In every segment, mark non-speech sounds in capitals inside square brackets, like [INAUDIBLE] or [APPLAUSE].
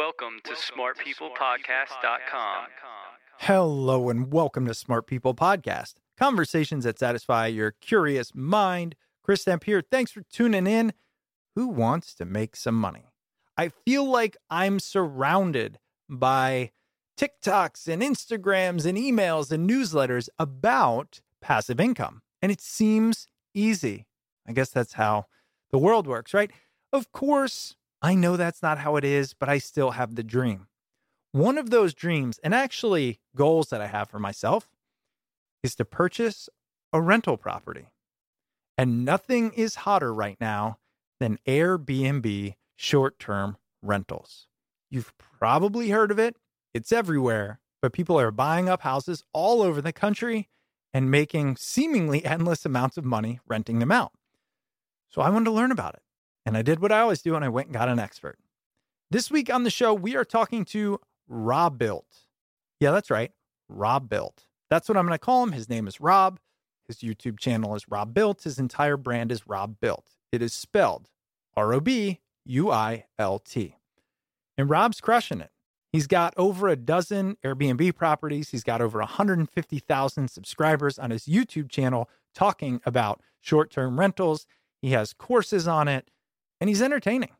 Welcome to smartpeoplepodcast.com. Hello and welcome to Smart People Podcast, conversations that satisfy your curious mind. Chris Stemp here. Thanks for tuning in. Who wants to make some money? I feel like I'm surrounded by TikToks and Instagrams and emails and newsletters about passive income. And it seems easy. I guess that's how the world works, right? Of course, I know that's not how it is, but I still have the dream. One of those dreams, and actually goals that I have for myself, is to purchase a rental property. And nothing is hotter right now than Airbnb short term rentals. You've probably heard of it, it's everywhere, but people are buying up houses all over the country and making seemingly endless amounts of money renting them out. So I wanted to learn about it. And I did what I always do and I went and got an expert. This week on the show, we are talking to Robuilt. Yeah, that's right. Robuilt. That's what I'm going to call him. His name is Rob. His YouTube channel is Robuilt. His entire brand is Robuilt. It is spelled R O B U I L T. And Rob's crushing it. He's got over a dozen Airbnb properties. He's got over 150,000 subscribers on his YouTube channel talking about short term rentals. He has courses on it and he's entertaining.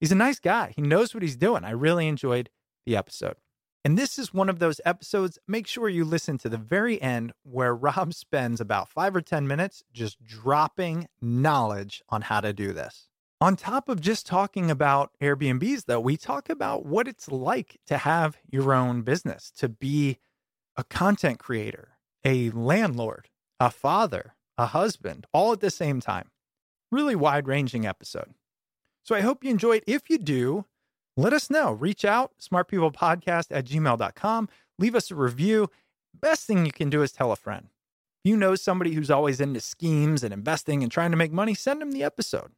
He's a nice guy. He knows what he's doing. I really enjoyed the episode. And this is one of those episodes. Make sure you listen to the very end where [LAUGHS] Rob spends about five or 10 minutes just dropping knowledge on how to do this. On top of just talking about Airbnbs, though, we talk about what it's like to have your own business, to be a content creator, a landlord, a father, a husband, all at the same time. Really wide ranging episode. So I hope you enjoyed. If you do, let us know. Reach out, smartpeoplepodcast at gmail.com. Leave us a review. Best thing you can do is tell a friend. If you know somebody who's always into schemes and investing and trying to make money, send them the episode.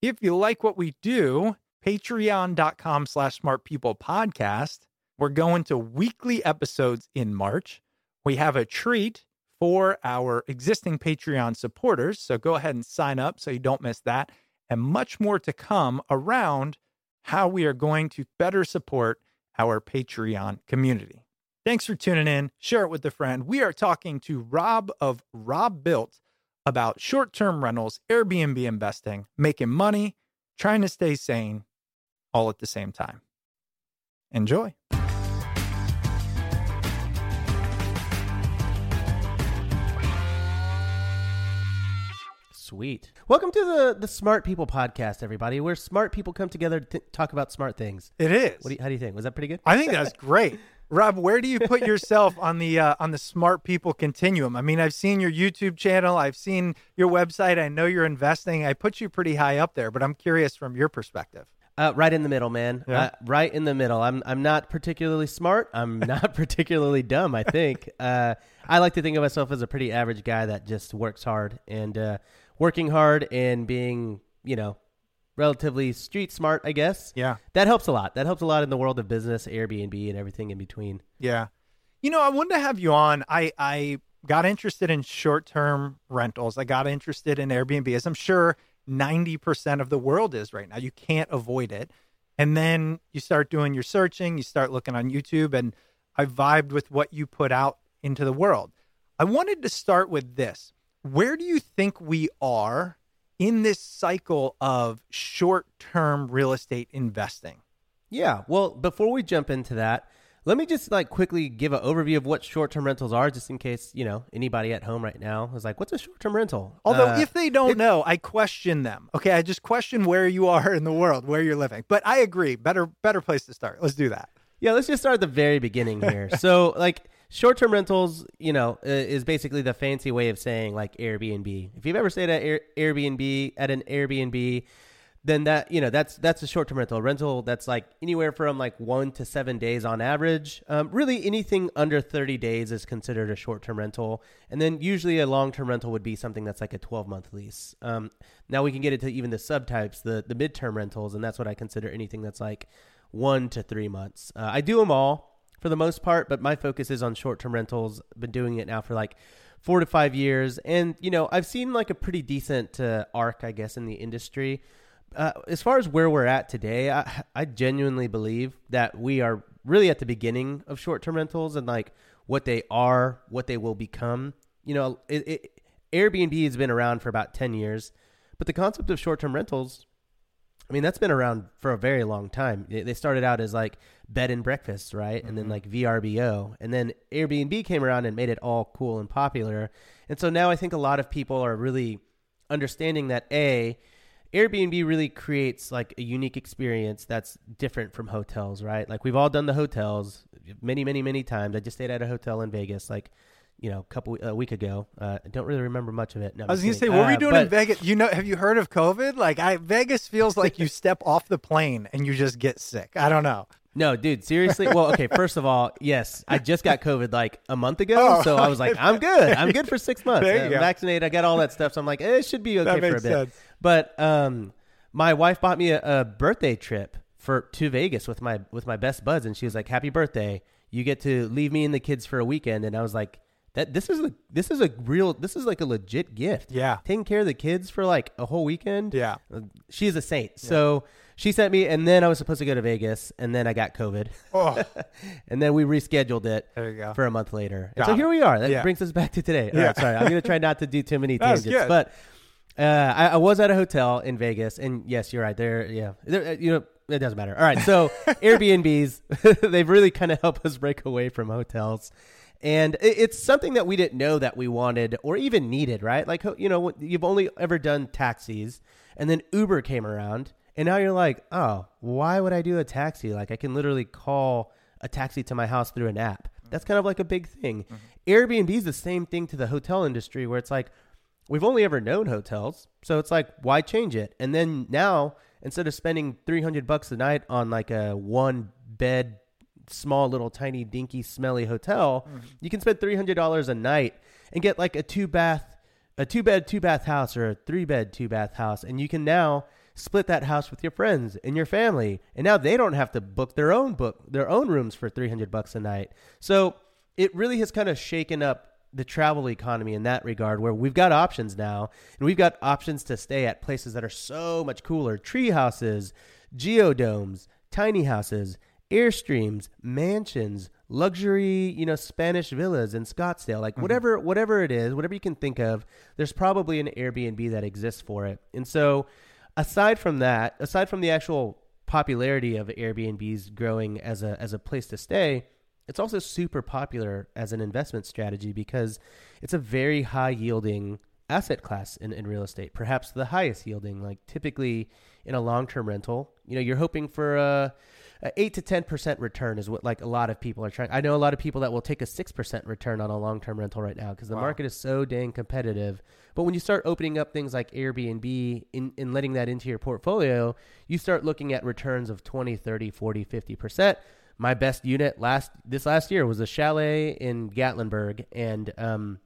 If you like what we do, patreon.com slash smartpeoplepodcast. We're going to weekly episodes in March. We have a treat for our existing Patreon supporters. So go ahead and sign up so you don't miss that and much more to come around how we are going to better support our Patreon community. Thanks for tuning in. Share it with a friend. We are talking to Rob of Robuilt about short term rentals, Airbnb investing, making money, trying to stay sane all at the same time. Enjoy. Sweet. Welcome to the the Smart People podcast, everybody. Where smart people come together to talk about smart things. It is. What do you, how do you think? Was that pretty good? I think that's great. [LAUGHS] Rob, where do you put yourself on the uh, on the smart people continuum? I mean, I've seen your YouTube channel, I've seen your website. I know you're investing. I put you pretty high up there, but I'm curious from your perspective. Uh, right in the middle, man. Yeah. Uh, right in the middle. I'm I'm not particularly smart. I'm [LAUGHS] not particularly dumb. I think. Uh, I like to think of myself as a pretty average guy that just works hard and uh, working hard and being, you know, relatively street smart. I guess. Yeah. That helps a lot. That helps a lot in the world of business, Airbnb, and everything in between. Yeah. You know, I wanted to have you on. I I got interested in short-term rentals. I got interested in Airbnb as I'm sure 90% of the world is right now. You can't avoid it. And then you start doing your searching, you start looking on YouTube and I vibed with what you put out into the world. I wanted to start with this. Where do you think we are in this cycle of short-term real estate investing? Yeah. Well, before we jump into that, let me just like quickly give an overview of what short-term rentals are, just in case you know anybody at home right now is like, "What's a short-term rental?" Although, Uh, if they don't know, I question them. Okay, I just question where you are in the world, where you're living. But I agree, better better place to start. Let's do that. Yeah, let's just start at the very beginning here. [LAUGHS] so, like, short-term rentals, you know, is basically the fancy way of saying like Airbnb. If you've ever stayed at Air- Airbnb at an Airbnb, then that you know that's that's a short-term rental. A rental that's like anywhere from like one to seven days on average. Um, really, anything under thirty days is considered a short-term rental, and then usually a long-term rental would be something that's like a twelve-month lease. Um, now we can get into even the subtypes, the the mid-term rentals, and that's what I consider anything that's like one to three months. Uh, I do them all for the most part, but my focus is on short-term rentals. Been doing it now for like four to five years, and you know I've seen like a pretty decent uh, arc, I guess, in the industry. Uh, as far as where we're at today, I, I genuinely believe that we are really at the beginning of short-term rentals and like what they are, what they will become. You know, it, it, Airbnb has been around for about ten years, but the concept of short-term rentals I mean, that's been around for a very long time. They they started out as like bed and breakfast, right? And then mm-hmm. like VRBO. And then Airbnb came around and made it all cool and popular. And so now I think a lot of people are really understanding that A, Airbnb really creates like a unique experience that's different from hotels, right? Like we've all done the hotels many, many, many times. I just stayed at a hotel in Vegas, like, you know, a couple a week ago. Uh, I don't really remember much of it. No, I'm was going to say, what were Uh, you doing but- in Vegas? You know, have you heard of COVID? Like, I Vegas feels like you [LAUGHS] step off the plane and you just get sick. I don't know. No, dude, seriously. Well, okay, first of all, yes, I just got COVID like a month ago. Oh, so I was like, I'm good. I'm good for six [LAUGHS] months. I'm go. vaccinated. I got all that stuff. So I'm like, eh, it should be okay for a bit. sense. But um, my wife bought me a, a birthday trip for to Vegas with my with my best buds, and she was like, "Happy birthday! You get to leave me and the kids for a weekend." And I was like, "That this is a this is a real this is like a legit gift. Yeah. taking care of the kids for like a whole weekend. Yeah. She is a saint. So she sent me, and then I was supposed to go to Vegas, and then I got COVID. Oh, [LAUGHS] and then we rescheduled it There you go. for a month later. So here we are. That Yeah. brings us back to today. Yeah. right, sorry. I'm going to try not to do too many [LAUGHS] tangents. But uh, I, I was at a hotel in Vegas, and yes, you're right. There, yeah, there, uh, you know, it doesn't matter. All right, so [LAUGHS] Airbnbs, they've really kind of helped us break away from hotels. And it's something that we didn't know that we wanted or even needed, right? Like, you know, you've only ever done taxis, and then Uber came around, and now you're like, oh, why would I do a taxi? Like, I can literally call a taxi to my house through an app. That's kind of like a big thing. Mm-hmm. Airbnb is the same thing to the hotel industry where it's like, we've only ever known hotels. So it's like, why change it? And then now, instead of spending 300 bucks a night on like a one bed, small, little, tiny, dinky, smelly hotel, mm-hmm. you can spend $300 a night and get like a two bath, a two bed, two bath house or a three bed, two bath house. And you can now split that house with your friends and your family. And now they don't have to book their own book, their own rooms for 300 bucks a night. So it really has kind of shaken up the travel economy in that regard where we've got options now and we've got options to stay at places that are so much cooler tree houses geodomes tiny houses airstreams mansions luxury you know spanish villas in scottsdale. Like mm-hmm. whatever whatever it is whatever you can think of there's probably an airbnb that exists for it. And so aside from that, aside from the actual popularity of Airbnbs growing as a as a place to stay, it's also super popular as an investment strategy because it's a very high yielding asset class in, in real estate, perhaps the highest yielding. Like typically in a long term rental, you know, you're hoping for a, eight to ten percent return is what like a lot of people are trying. I know a lot of people that will take a six percent return on a long term rental right now because the Wow. market is so dang competitive. But when you start opening up things like Airbnb in, and letting that into your portfolio, you start looking at returns of 20, 30, 40, 50%. My best unit last this last year was a chalet in Gatlinburg and um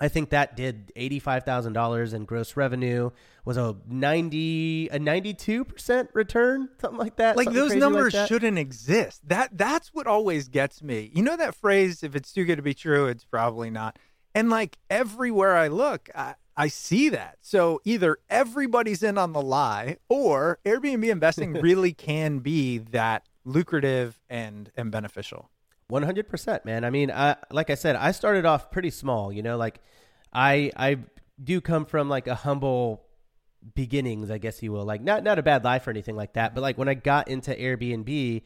I think that did eighty-five thousand dollars in gross revenue. Was a ninety a ninety-two percent return, something like that. like those crazy like numbers that. shouldn't exist. That that's what always gets me. You know that phrase, if it's too good to be true, it's probably not. And like everywhere I look, I, I see that. So either everybody's in on the lie or Airbnb investing [LAUGHS] really can be that lucrative and and beneficial. One hundred percent, man. I mean, I, like I said, I started off pretty small. You know, like I I do come from like a humble beginnings, I guess you will. Like not not a bad life or anything like that, but like when I got into Airbnb,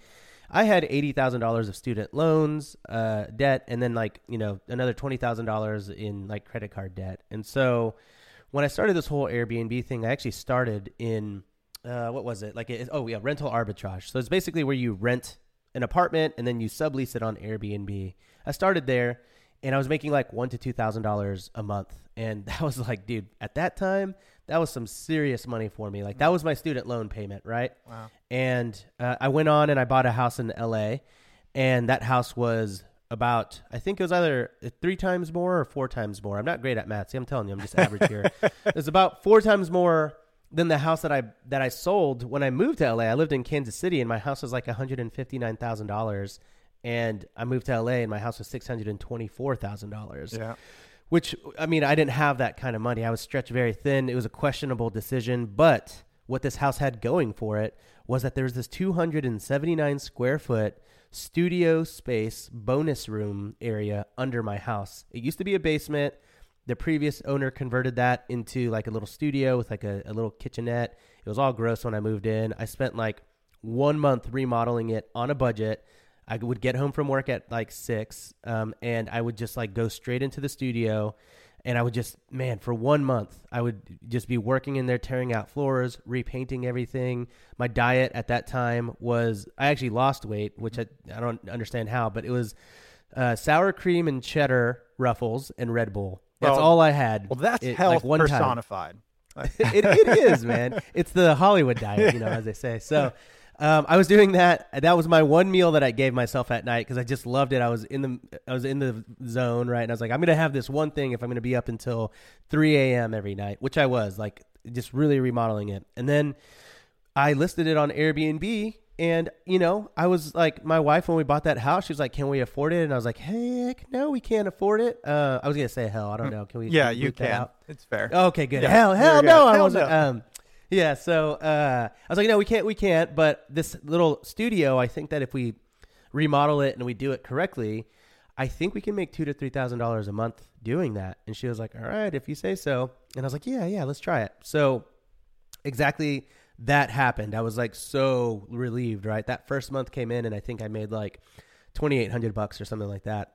I had eighty thousand dollars of student loans, uh, debt, and then like you know another twenty thousand dollars in like credit card debt. And so when I started this whole Airbnb thing, I actually started in uh, what was it like? It, oh yeah, rental arbitrage. So it's basically where you rent an apartment and then you sublease it on Airbnb. I started there, and I was making like one to two thousand dollars a month, and [LAUGHS] that was like, dude, at that time, that was some serious money for me. Like that was my student loan payment, right? Wow. And uh, I went on and I bought a house in LA, and that house was about I think it was either three times more or four times more. I'm not great at math. See, I'm telling you, I'm just average here. [LAUGHS] It's about four times more than the house that I that I sold when I moved to LA. I lived in Kansas City, and my house was like 159 thousand dollars, and I moved to LA, and my house was six hundred and twenty four thousand dollars Yeah. which I mean, I didn't have that kind of money. I was stretched very thin. It was a questionable decision, but what this house had going for it was that there was this 279 square foot studio space bonus room area under my house. It used to be a basement. The previous owner converted that into like a little studio with like a, a little kitchenette. It was all gross when I moved in. I spent like one month remodeling it on a budget. I would get home from work at like six, um, and I would just like go straight into the studio, and I would just man for one month I would just be working in there, tearing out floors, repainting everything. My diet at that time was I actually lost weight, which I I don't understand how, but it was uh, sour cream and cheddar ruffles and Red Bull. That's Well- all I had. Well, that's It- like, health one personified. [LAUGHS] it, it is, man. It's the Hollywood diet, you know, [LAUGHS] as they say. So, um, I was doing that. That was my one meal that I gave myself at night because I just loved it. I was in the I was in the zone, right? And I was like, I'm gonna have this one thing if I'm gonna be up until 3 a.m. every night, which I was like, just really remodeling it. And then I listed it on Airbnb. And you know, I was like, my wife when we bought that house, she was like, "Can we afford it?" And I was like, "Heck, no, we can't afford it." Uh, I was gonna say, "Hell, I don't know. Can we?" Yeah, you can. It's fair. Okay, good. Yeah, hell, hell no, I wasn't. no. Um, yeah, so uh, I was like, no, we can't, we can't. But this little studio, I think that if we remodel it and we do it correctly, I think we can make two to three thousand dollars a month doing that. And she was like, all right, if you say so. And I was like, yeah, yeah, let's try it. So exactly that happened. I was like so relieved, right? That first month came in and I think I made like 2800 bucks or something like that.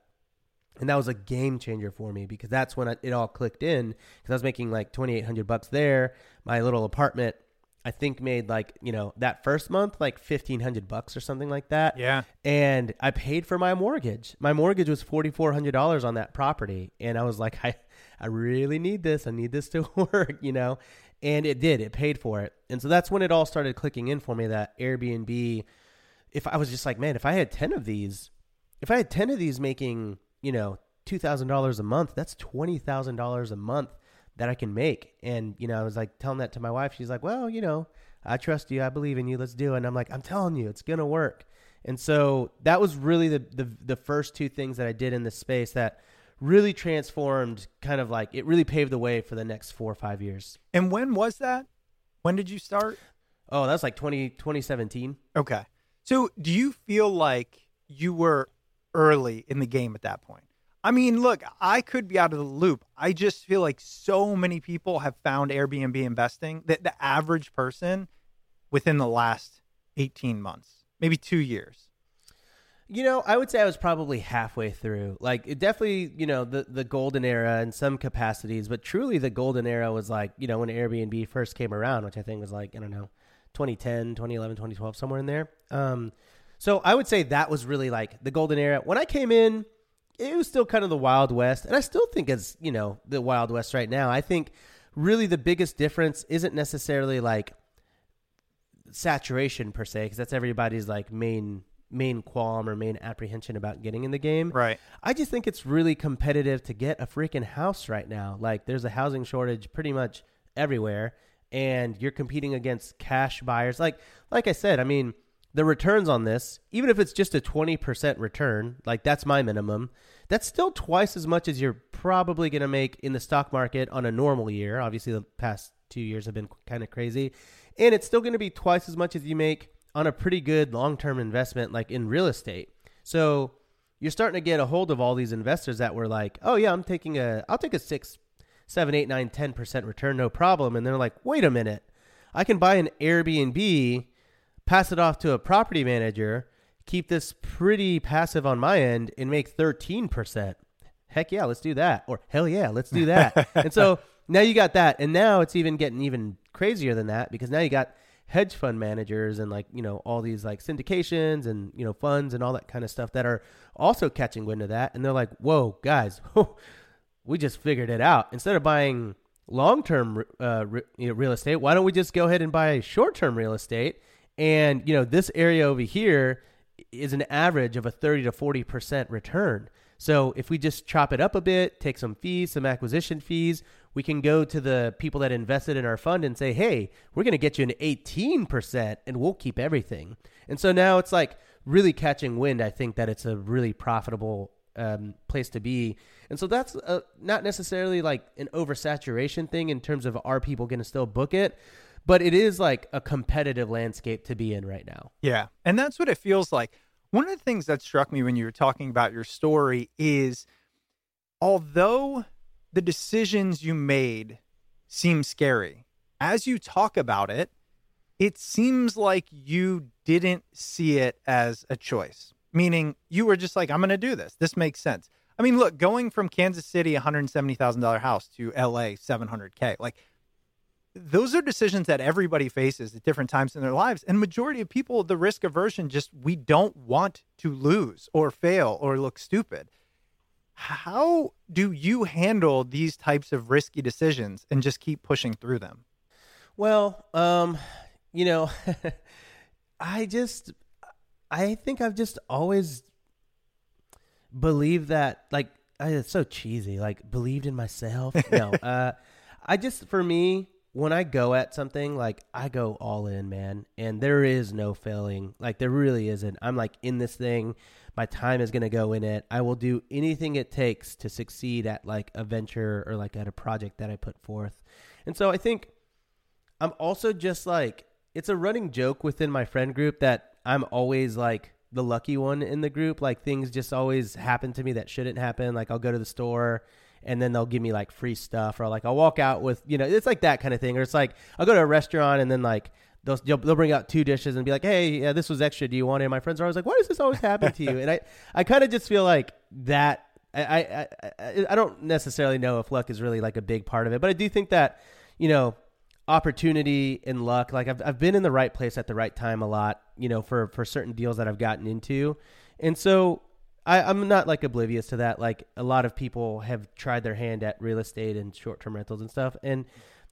And that was a game changer for me because that's when it all clicked in because I was making like 2800 bucks there. My little apartment I think made like, you know, that first month like 1500 bucks or something like that Yeah. and I paid for my mortgage. My mortgage was forty four hundred dollars on that property, and I was like, [LAUGHS] I, I really need this. I need this to [LAUGHS] work, you know. And it did. It paid for it, and so that's when it all started clicking in for me that Airbnb. If I was just like, man, if I had ten of these, if I had ten of these making, you know, two thousand dollars a month, that's twenty thousand dollars a month that I can make. And you know, I was like telling that to my wife. She's like, well, you know, I trust you. I believe in you. Let's do it. And I'm like, I'm telling you, it's gonna work. And so that was really the, the the first two things that I did in this space that really transformed kind of like it really paved the way for the next four or five years. And when was that? When did you start? Oh, that was like 20, 2017. Okay. So do you feel like you were early in the game at that point? I mean, look, I could be out of the loop. I just feel like so many people have found Airbnb investing that the average person within the last 18 months, maybe two years. You know, I would say I was probably halfway through. Like, it definitely, you know, the the golden era in some capacities, but truly the golden era was like, you know, when Airbnb first came around, which I think was like, I don't know, 2010, 2011, 2012, somewhere in there. Um, so I would say that was really like the golden era. When I came in, it was still kind of the Wild West, and I still think it's you know the Wild West right now. I think really the biggest difference isn't necessarily like saturation per se, because that's everybody's like main main qualm or main apprehension about getting in the game. Right. I just think it's really competitive to get a freaking house right now. Like there's a housing shortage pretty much everywhere and you're competing against cash buyers. Like like I said, I mean, the returns on this, even if it's just a 20% return, like that's my minimum, that's still twice as much as you're probably going to make in the stock market on a normal year. Obviously, the past 2 years have been kind of crazy. And it's still going to be twice as much as you make on a pretty good long-term investment like in real estate. So, you're starting to get a hold of all these investors that were like, "Oh yeah, I'm taking a I'll take a 6 seven, eight, nine, ten percent return, no problem. And they're like, wait a minute, I can buy an Airbnb, pass it off to a property manager, keep this pretty passive on my end, and make thirteen percent. Heck yeah, let's do that. Or hell yeah, let's do that. [LAUGHS] and so now you got that, and now it's even getting even crazier than that because now you got hedge fund managers and like you know all these like syndications and you know funds and all that kind of stuff that are also catching wind of that and they're like whoa guys [LAUGHS] we just figured it out. Instead of buying long term uh, re- real estate, why don't we just go ahead and buy short term real estate? And you know, this area over here is an average of a 30 to 40 percent return. So if we just chop it up a bit, take some fees, some acquisition fees, we can go to the people that invested in our fund and say, "Hey, we're going to get you an 18% and we'll keep everything." And so now it's like really catching wind. I think that it's a really profitable um, place to be. And so that's a, not necessarily like an oversaturation thing in terms of are people going to still book it, but it is like a competitive landscape to be in right now. Yeah. And that's what it feels like. One of the things that struck me when you were talking about your story is although the decisions you made seem scary, as you talk about it, it seems like you didn't see it as a choice meaning you were just like, I'm going to do this. This makes sense. I mean, look, going from Kansas City, $170,000 house to LA, 700K, like those are decisions that everybody faces at different times in their lives. And majority of people, the risk aversion, just we don't want to lose or fail or look stupid. How do you handle these types of risky decisions and just keep pushing through them? Well, um, you know, [LAUGHS] I just I think I've just always believed that, like, it's so cheesy. Like, believed in myself. [LAUGHS] No, uh, I just for me, when I go at something, like I go all in, man, and there is no failing. Like there really isn't. I'm like in this thing. My time is gonna go in it. I will do anything it takes to succeed at like a venture or like at a project that I put forth. And so I think I'm also just like it's a running joke within my friend group that I'm always like the lucky one in the group. Like things just always happen to me that shouldn't happen. Like I'll go to the store and then they'll give me like free stuff or like I'll walk out with, you know, it's like that kind of thing. Or it's like I'll go to a restaurant and then like they'll, they'll bring out two dishes and be like, Hey, yeah, this was extra. Do you want it? And my friends are always like, why does this always happen to you? And I, [LAUGHS] I kind of just feel like that. I, I, I, I don't necessarily know if luck is really like a big part of it, but I do think that, you know, opportunity and luck. Like I've I've been in the right place at the right time a lot, you know, for for certain deals that I've gotten into, and so I, I'm not like oblivious to that. Like a lot of people have tried their hand at real estate and short term rentals and stuff, and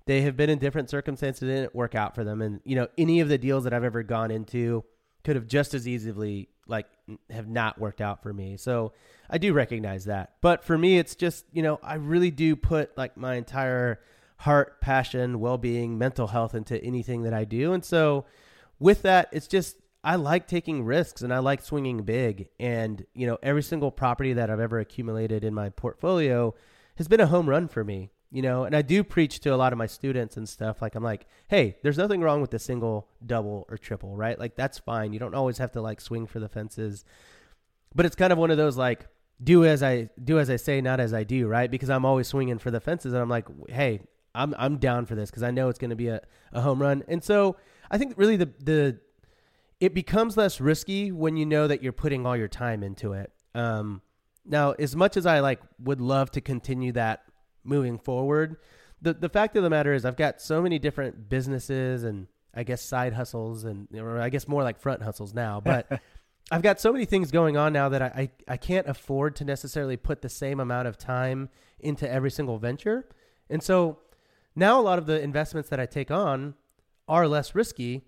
they have been in different circumstances and it didn't work out for them. And you know, any of the deals that I've ever gone into could have just as easily like have not worked out for me. So I do recognize that. But for me, it's just you know I really do put like my entire heart, passion, well being, mental health into anything that I do. And so with that, it's just, I like taking risks and I like swinging big. And, you know, every single property that I've ever accumulated in my portfolio has been a home run for me, you know, and I do preach to a lot of my students and stuff. Like, I'm like, hey, there's nothing wrong with the single, double, or triple, right? Like, that's fine. You don't always have to like swing for the fences. But it's kind of one of those like, do as I do as I say, not as I do, right? Because I'm always swinging for the fences, and I'm like, hey, I'm I'm down for this because I know it's going to be a, a home run. And so I think really the the it becomes less risky when you know that you're putting all your time into it. Um, now, as much as I like would love to continue that moving forward, the the fact of the matter is I've got so many different businesses and I guess side hustles and or I guess more like front hustles now, [LAUGHS] but I've got so many things going on now that I, I, I can't afford to necessarily put the same amount of time into every single venture. And so now a lot of the investments that I take on are less risky.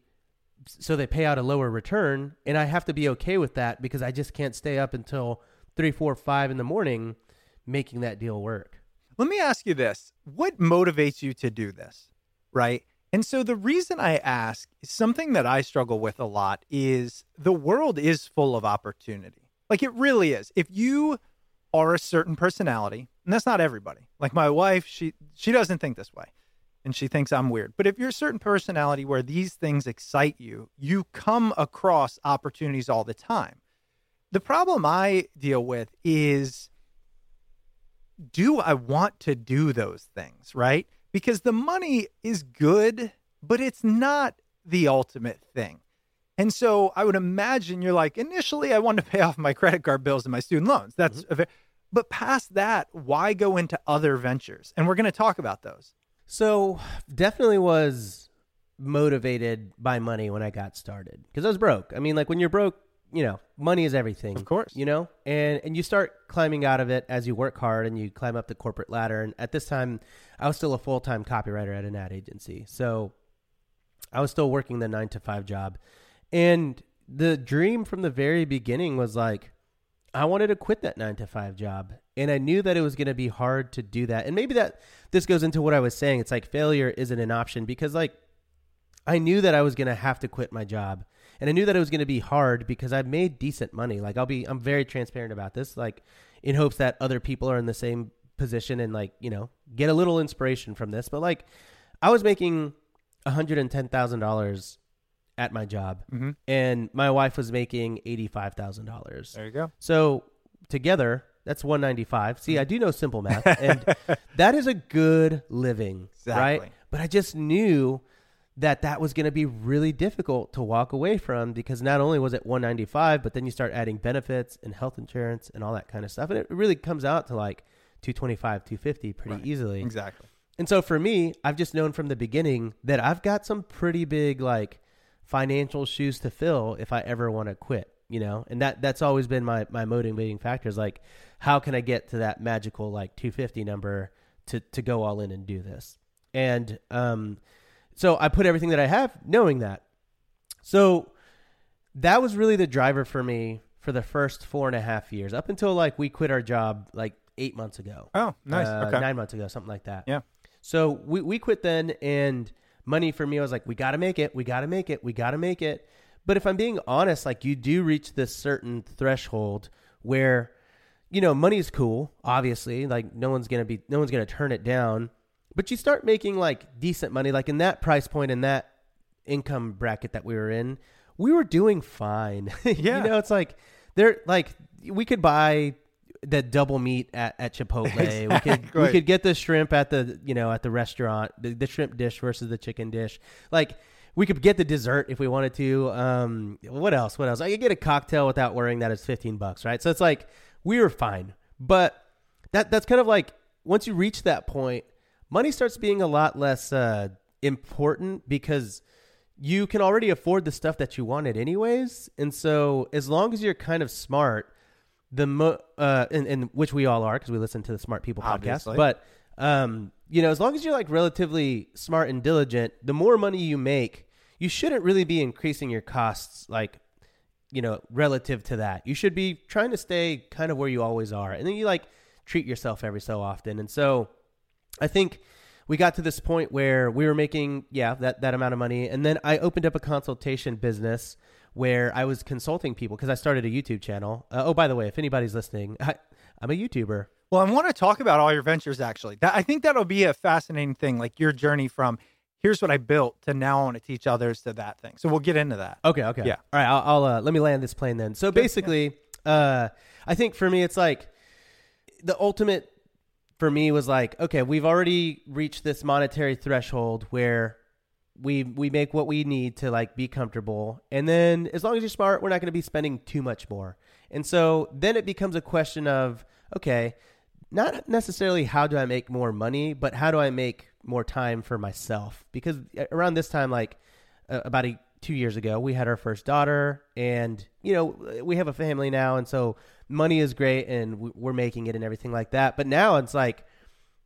So they pay out a lower return. And I have to be okay with that because I just can't stay up until three, four, five in the morning making that deal work. Let me ask you this what motivates you to do this? Right. And so the reason I ask is something that I struggle with a lot is the world is full of opportunity. Like it really is. If you are a certain personality, and that's not everybody. Like my wife, she she doesn't think this way. And she thinks I'm weird. But if you're a certain personality where these things excite you, you come across opportunities all the time. The problem I deal with is do I want to do those things, right? because the money is good, but it's not the ultimate thing. And so I would imagine you're like, initially, I wanted to pay off my credit card bills and my student loans. That's, mm-hmm. but past that, why go into other ventures? And we're going to talk about those. So definitely was motivated by money when I got started because I was broke. I mean, like when you're broke, you know, money is everything. Of course. You know, and and you start climbing out of it as you work hard and you climb up the corporate ladder. And at this time, I was still a full time copywriter at an ad agency, so I was still working the nine to five job. And the dream from the very beginning was like, I wanted to quit that nine to five job. And I knew that it was going to be hard to do that. And maybe that this goes into what I was saying. It's like failure isn't an option because, like, I knew that I was going to have to quit my job and I knew that it was going to be hard because I made decent money. Like I'll be, I'm very transparent about this, like in hopes that other people are in the same position and like you know get a little inspiration from this. But like I was making hundred and ten thousand dollars at my job, mm-hmm. and my wife was making eighty five thousand dollars. There you go. So together, that's 195. See, I do know simple math, [LAUGHS] and that is a good living, exactly. right? But I just knew that that was going to be really difficult to walk away from because not only was it 195 but then you start adding benefits and health insurance and all that kind of stuff and it really comes out to like 225 250 pretty right. easily. Exactly. And so for me i've just known from the beginning that i've got some pretty big like financial shoes to fill if i ever want to quit you know? And that that's always been my my motivating factors like how can i get to that magical like 250 number to to go all in and do this? And um so I put everything that I have knowing that. So that was really the driver for me for the first four and a half years up until like we quit our job like eight months ago. Oh, nice. Uh, okay. Nine months ago, something like that. Yeah. So we, we quit then and money for me, I was like, we got to make it. We got to make it. We got to make it. But if I'm being honest, like you do reach this certain threshold where, you know, money is cool, obviously. Like no one's going to be, no one's going to turn it down. But you start making like decent money, like in that price point in that income bracket that we were in, we were doing fine. [LAUGHS] Yeah. you know, it's like they're like we could buy the double meat at, at Chipotle. Exactly. [LAUGHS] We could we could get the shrimp at the you know at the restaurant, the, the shrimp dish versus the chicken dish. Like we could get the dessert if we wanted to. Um, what else? What else? I could get a cocktail without worrying that it's fifteen bucks, right? So it's like we were fine, but that that's kind of like once you reach that point, money starts being a lot less uh, important because you can already afford the stuff that you wanted anyways. And so as long as you're kind of smart, the mo- uh, and, and which we all are because we listen to the Smart People Obviously. podcast. But um, you know, as long as you're like relatively smart and diligent, the more money you make, you shouldn't really be increasing your costs like you know relative to that. You should be trying to stay kind of where you always are, and then you like treat yourself every so often. And so I think we got to this point where we were making yeah that that amount of money, and then I opened up a consultation business where I was consulting people because I started a YouTube channel. Uh, oh, by the way, if anybody's listening, [LAUGHS] I, I'm a YouTuber. Well, I want to talk about all your ventures actually. That, I think that'll be a fascinating thing, like your journey from here's what I built to now I want to teach others to that thing. So we'll get into that. Okay, okay, Yeah. All right, I'll, I'll uh, let me land this plane then. So basically, uh, I think for me, it's like the ultimate for me was like, okay, we've already reached this monetary threshold where we we make what we need to like be comfortable, and then as long as you're smart, we're not going to be spending too much more. And so then it becomes a question of okay, not necessarily how do I make more money, but how do I make more time for myself? Because around this time, like uh, about a, two years ago, we had our first daughter, and you know we have a family now, and so money is great, and we're making it and everything like that. But now it's like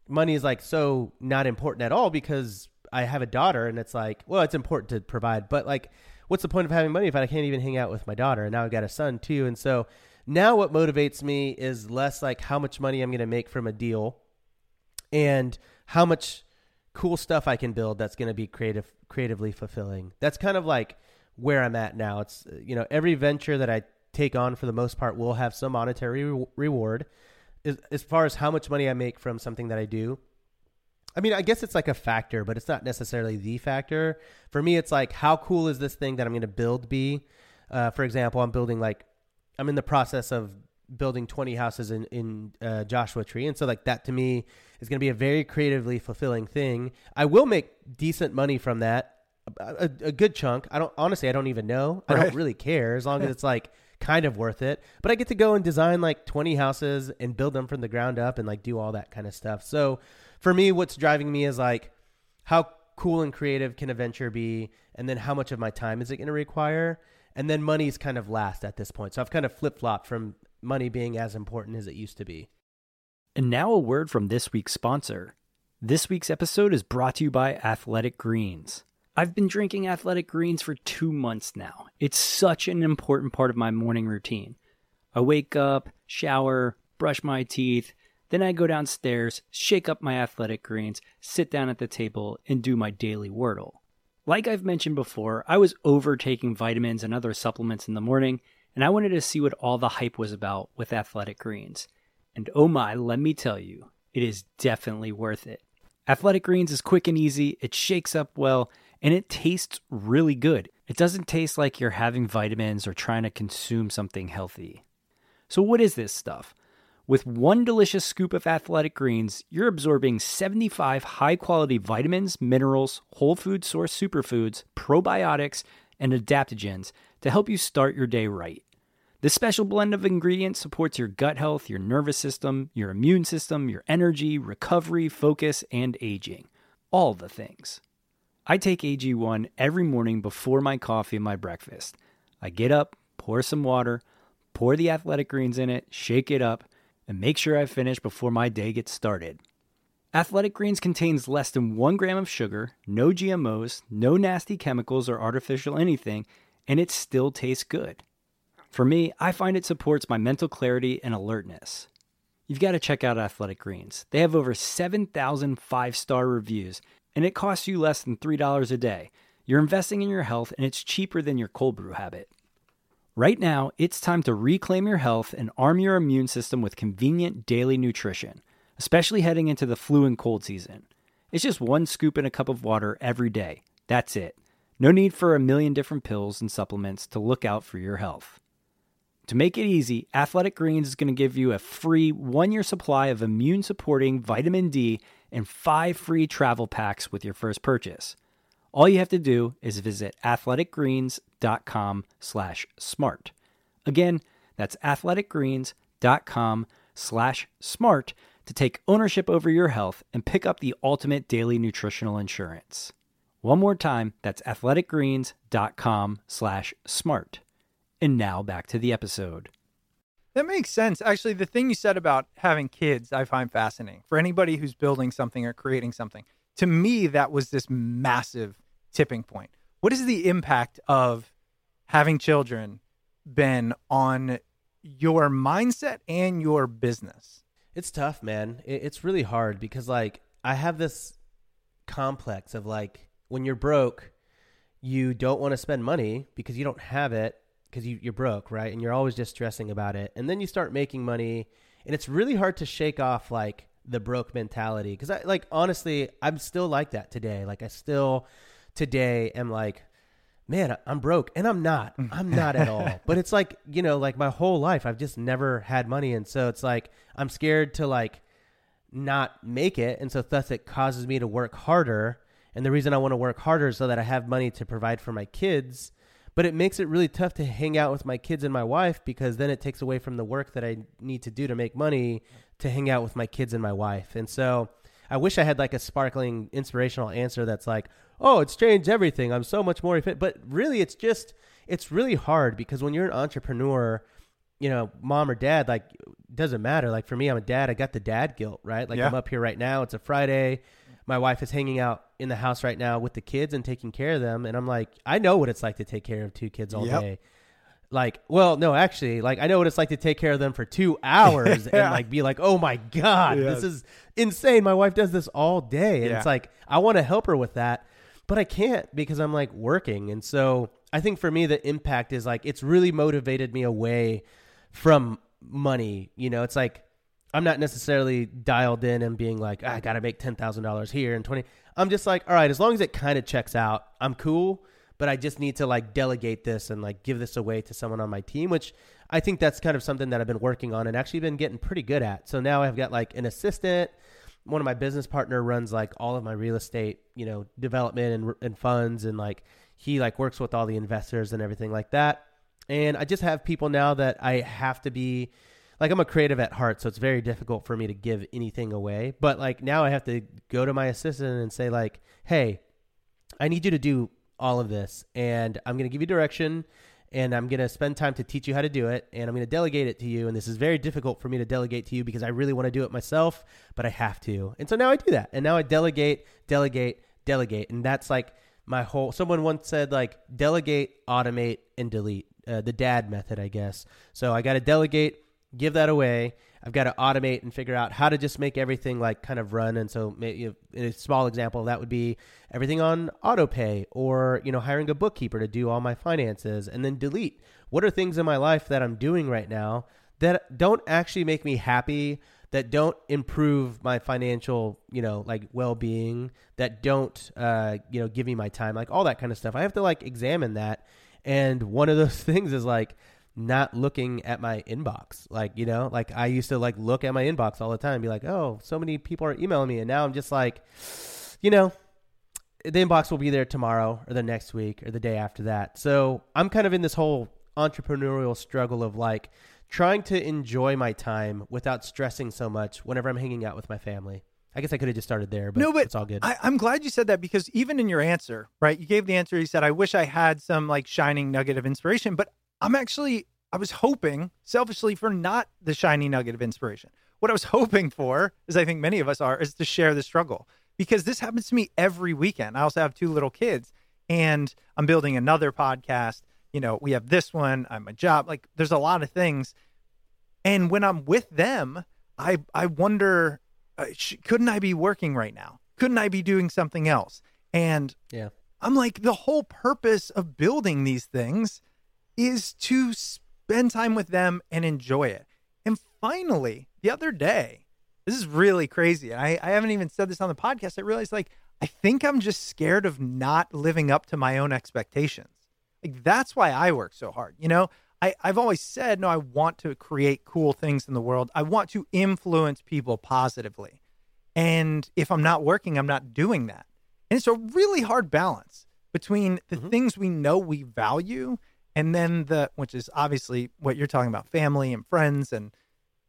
money is like so not important at all because I have a daughter, and it's like, well, it's important to provide, but like, what's the point of having money if I can't even hang out with my daughter? And now I've got a son too, and so now what motivates me is less like how much money I'm going to make from a deal, and how much cool stuff I can build that's going to be creative, creatively fulfilling. That's kind of like where I'm at now. It's you know every venture that I take on for the most part will have some monetary re- reward. As, as far as how much money I make from something that I do, I mean, I guess it's like a factor, but it's not necessarily the factor. For me, it's like, how cool is this thing that I'm going to build be? Uh, for example, I'm building like, I'm in the process of building 20 houses in, in uh, Joshua Tree. And so, like, that to me is going to be a very creatively fulfilling thing. I will make decent money from that, a, a good chunk. I don't, honestly, I don't even know. I don't really care as long as [LAUGHS] it's like, kind of worth it. But I get to go and design like 20 houses and build them from the ground up and like do all that kind of stuff. So for me, what's driving me is like how cool and creative can a venture be, and then how much of my time is it going to require, and then money's kind of last at this point. So I've kind of flip flopped from money being as important as it used to be. And now a word from this week's sponsor. This week's episode is brought to you by Athletic Greens. I've been drinking Athletic Greens for two months now. It's such an important part of my morning routine. I wake up, shower, brush my teeth, then I go downstairs, shake up my athletic greens, sit down at the table, and do my daily Wordle. Like I've mentioned before, I was overtaking vitamins and other supplements in the morning, and I wanted to see what all the hype was about with athletic greens. And oh my, let me tell you, it is definitely worth it. Athletic greens is quick and easy, it shakes up well, and it tastes really good. It doesn't taste like you're having vitamins or trying to consume something healthy. So, what is this stuff? With one delicious scoop of athletic greens, you're absorbing 75 high quality vitamins, minerals, whole food source superfoods, probiotics, and adaptogens to help you start your day right. This special blend of ingredients supports your gut health, your nervous system, your immune system, your energy, recovery, focus, and aging. All the things. I take AG1 every morning before my coffee and my breakfast. I get up, pour some water, pour the athletic greens in it, shake it up, and make sure I finish before my day gets started. Athletic Greens contains less than one gram of sugar, no GMOs, no nasty chemicals or artificial anything, and it still tastes good. For me, I find it supports my mental clarity and alertness. You've got to check out Athletic Greens. They have over 7,000 five star reviews, and it costs you less than $3 a day. You're investing in your health, and it's cheaper than your cold brew habit. Right now, it's time to reclaim your health and arm your immune system with convenient daily nutrition, especially heading into the flu and cold season. It's just one scoop in a cup of water every day. That's it. No need for a million different pills and supplements to look out for your health. To make it easy, Athletic Greens is going to give you a free one year supply of immune supporting vitamin D and five free travel packs with your first purchase. All you have to do is visit athleticgreens.com slash smart. Again, that's athleticgreens.com slash smart to take ownership over your health and pick up the ultimate daily nutritional insurance. One more time, that's athleticgreens.com slash smart. And now back to the episode. That makes sense. Actually, the thing you said about having kids, I find fascinating. For anybody who's building something or creating something, to me, that was this massive tipping point. What is the impact of having children been on your mindset and your business? It's tough, man. It's really hard because like I have this complex of like when you're broke, you don't want to spend money because you don't have it because you, you're broke, right? And you're always just stressing about it. And then you start making money, and it's really hard to shake off like the broke mentality because I like honestly, I'm still like that today. Like I still today am like man, I'm broke. And I'm not. Mm. I'm not at all. [LAUGHS] But it's like, you know, like my whole life, I've just never had money. And so it's like, I'm scared to like not make it. And so thus it causes me to work harder. And the reason I want to work harder is so that I have money to provide for my kids. But it makes it really tough to hang out with my kids and my wife because then it takes away from the work that I need to do to make money to hang out with my kids and my wife. And so I wish I had like a sparkling inspirational answer that's like, oh, it's changed everything. I'm so much more efficient. But really, it's just, it's really hard because when you're an entrepreneur, you know, mom or dad, like, doesn't matter. Like for me, I'm a dad. I got the dad guilt, right? Like Yeah. I'm up here right now. It's a Friday. My wife is hanging out in the house right now with the kids and taking care of them. And I'm like, I know what it's like to take care of two kids all Yep. day. Like, well, no, actually, like I know what it's like to take care of them for two [LAUGHS] hours Yeah. and like be like, oh my God, this is insane. My wife does this all day. And Yeah. it's like, I want to help her with that, but I can't because I'm like working. And so I think for me, the impact is like, it's really motivated me away from money. You know, it's like, I'm not necessarily dialed in and being like, "Ah, I got to make $10,000 here and 20. I'm just like, all right, as long as it kind of checks out, I'm cool. But I just need to like delegate this and like give this away to someone on my team, which I think that's kind of something that I've been working on and actually been getting pretty good at. So now I've got like an assistant. One of my business partner runs like all of my real estate, you know, development and, and funds. And like he like works with all the investors and everything like that. And I just have people now that I have to be like I'm a creative at heart, so it's very difficult for me to give anything away. But like now I have to go to my assistant and say like, "Hey, I need you to do all of this and I'm going to give you direction and I'm going to spend time to teach you how to do it and I'm going to delegate it to you and this is very difficult for me to delegate to you because I really want to do it myself, but I have to." And so now I do that. And now I delegate, delegate, delegate. And that's like my whole someone once said like delegate, automate and delete. Uh, the dad method, I guess. So I got to delegate, give that away. I've got to automate and figure out how to just make everything like kind of run. And so, know, a small example that would be everything on auto pay or, you know, hiring a bookkeeper to do all my finances and then delete. What are things in my life that I'm doing right now that don't actually make me happy, that don't improve my financial, you know, like well being, that don't, uh, you know, give me my time, like all that kind of stuff. I have to like examine that. And one of those [LAUGHS] things is like, not looking at my inbox. Like, you know, like I used to like look at my inbox all the time and be like, oh, so many people are emailing me. And now I'm just like, you know, the inbox will be there tomorrow or the next week or the day after that. So I'm kind of in this whole entrepreneurial struggle of like trying to enjoy my time without stressing so much whenever I'm hanging out with my family. I guess I could have just started there, but, no, but it's all good. I, I'm glad you said that because even in your answer, right? You gave the answer. You said, "I wish I had some like shining nugget of inspiration," but I'm actually I was hoping selfishly for not the shiny nugget of inspiration. What I was hoping for, as I think many of us are, is to share the struggle because this happens to me every weekend. I also have two little kids, and I'm building another podcast. You know, we have this one. I'm a job. Like, there's a lot of things, and when I'm with them, I I wonder, uh, sh- couldn't I be working right now? Couldn't I be doing something else? And yeah. I'm like, the whole purpose of building these things is to spend time with them and enjoy it. And finally, the other day, this is really crazy. I, I haven't even said this on the podcast. I realized, like, I think I'm just scared of not living up to my own expectations. Like, that's why I work so hard. You know, I, I've always said, no, I want to create cool things in the world, I want to influence people positively. And if I'm not working, I'm not doing that. And it's a really hard balance between the mm-hmm. things we know we value and then the which is obviously what you're talking about family and friends and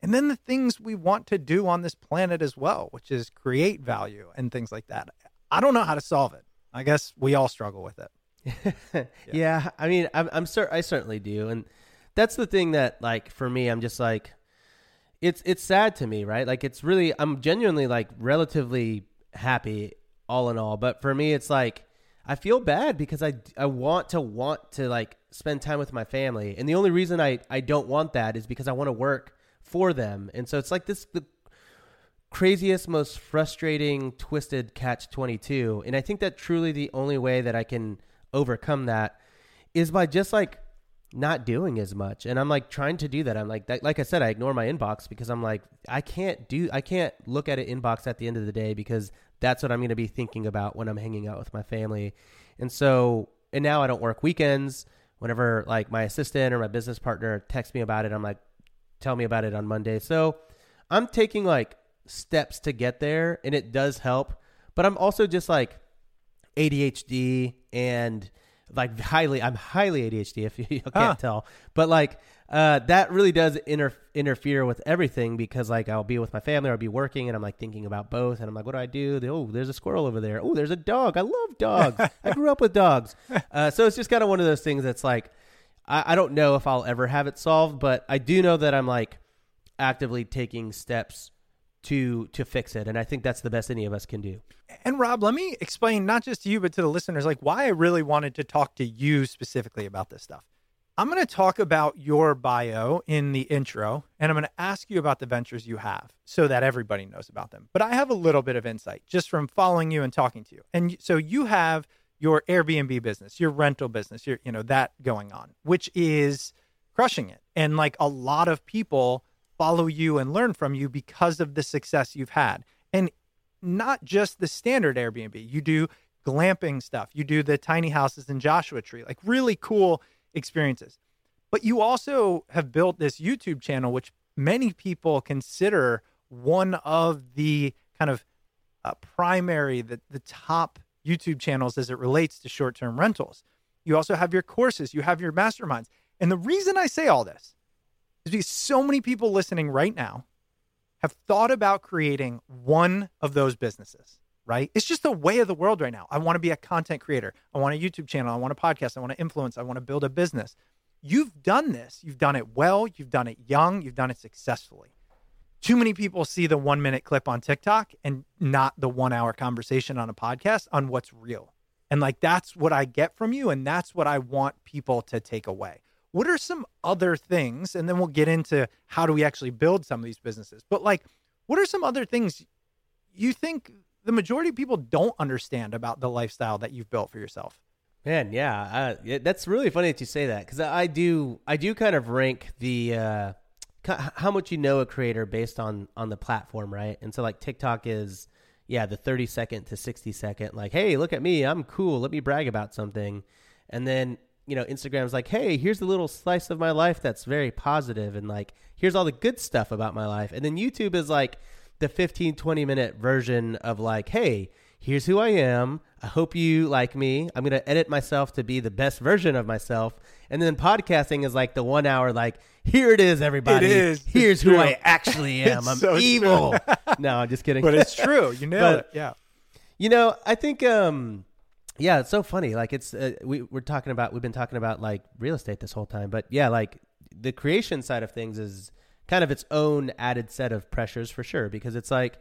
and then the things we want to do on this planet as well, which is create value and things like that. I don't know how to solve it. I guess we all struggle with it. [LAUGHS] yeah. I mean, I'm, I'm cer- I certainly do, and that's the thing that, like, for me, I'm just like, it's it's sad to me, right? Like, it's really, I'm genuinely like relatively happy, all in all, but for me, it's like I feel bad because I I want to want to like spend time with my family, and the only reason I I don't want that is because I want to work for them, and so it's like this the craziest, most frustrating, twisted catch 22. And I think that truly the only way that I can overcome that is by just like not doing as much. And I'm like trying to do that. I'm like, that, like I said, I ignore my inbox because I'm like, I can't do, I can't look at an inbox at the end of the day because that's what I'm going to be thinking about when I'm hanging out with my family. And so and now I don't work weekends. Whenever like my assistant or my business partner texts me about it, I'm like, tell me about it on Monday. So I'm taking like steps to get there and it does help. But I'm also just like ADHD and like highly I'm highly ADHD if you, [LAUGHS] you can't Huh. tell. But like uh that really does inter- interfere with everything because like I'll be with my family or I'll be working and I'm like thinking about both and I'm like what do I do? Oh, there's a squirrel over there. Oh, there's a dog. I love dogs. I grew up with dogs. [LAUGHS] Uh so it's just kind of one of those things that's like I, I don't know if I'll ever have it solved, but I do know that I'm like actively taking steps to to fix it and I think that's the best any of us can do. And Rob, let me explain not just to you but to the listeners like why I really wanted to talk to you specifically about this stuff. I'm going to talk about your bio in the intro and I'm going to ask you about the ventures you have so that everybody knows about them. But I have a little bit of insight just from following you and talking to you. And so you have your Airbnb business, your rental business, your you know that going on, which is crushing it. And like a lot of people follow you and learn from you because of the success you've had. And not just the standard Airbnb. You do glamping stuff. You do the tiny houses in Joshua Tree, like really cool experiences. But you also have built this YouTube channel, which many people consider one of the kind of uh, primary, the, the top YouTube channels as it relates to short term rentals. You also have your courses, you have your masterminds. And the reason I say all this is because so many people listening right now have thought about creating one of those businesses, right? It's just the way of the world right now. I want to be a content creator. I want a YouTube channel. I want a podcast. I want to influence. I want to build a business. You've done this. You've done it well. You've done it young. You've done it successfully. Too many people see the one minute clip on TikTok and not the one hour conversation on a podcast on what's real. And like that's what I get from you. And that's what I want people to take away. What are some other things? And then we'll get into how do we actually build some of these businesses. But like, what are some other things you think the majority of people don't understand about the lifestyle that you've built for yourself? Man, yeah, uh, that's really funny that you say that because I do, I do kind of rank the uh, how much you know a creator based on on the platform, right? And so like TikTok is, yeah, the thirty second to sixty second, like, hey, look at me, I'm cool, let me brag about something, and then you know Instagram's like, hey, here's a little slice of my life that's very positive, and like, here's all the good stuff about my life, and then YouTube is like the 15 20 minute version of like hey here's who i am i hope you like me i'm going to edit myself to be the best version of myself and then podcasting is like the one hour like here it is everybody It is. It's here's who true. i actually [LAUGHS] am It's i'm so evil [LAUGHS] no i'm just kidding But it's [LAUGHS] true. You know But- it. Yeah. you know, I think, um, yeah, it's so funny. Like it's uh, we we're talking about we've been talking about like real estate this whole time, but yeah, like the creation side of things is kind of its own added set of pressures for sure because it's like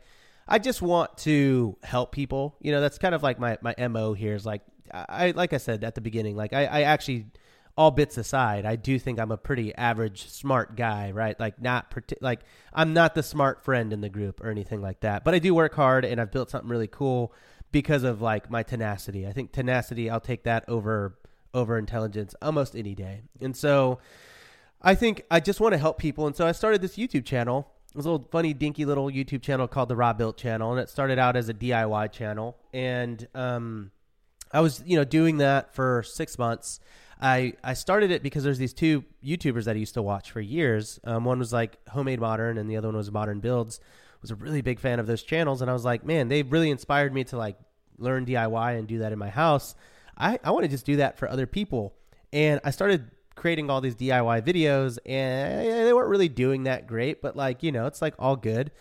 I just want to help people. You know, that's kind of like my my mo here is like I like I said at the beginning, like I, I actually all bits aside, I do think I'm a pretty average smart guy, right? Like not like I'm not the smart friend in the group or anything like that. But I do work hard and I've built something really cool because of like my tenacity. I think tenacity I'll take that over over intelligence almost any day. And so I think I just want to help people and so I started this YouTube channel. It was a little funny dinky little YouTube channel called the Robuilt channel and it started out as a DIY channel and um I was, you know, doing that for six months. I I started it because there's these two YouTubers that I used to watch for years. Um, one was like Homemade Modern, and the other one was Modern Builds. Was a really big fan of those channels, and I was like, man, they really inspired me to like learn DIY and do that in my house. I I want to just do that for other people, and I started creating all these DIY videos, and they weren't really doing that great, but like you know, it's like all good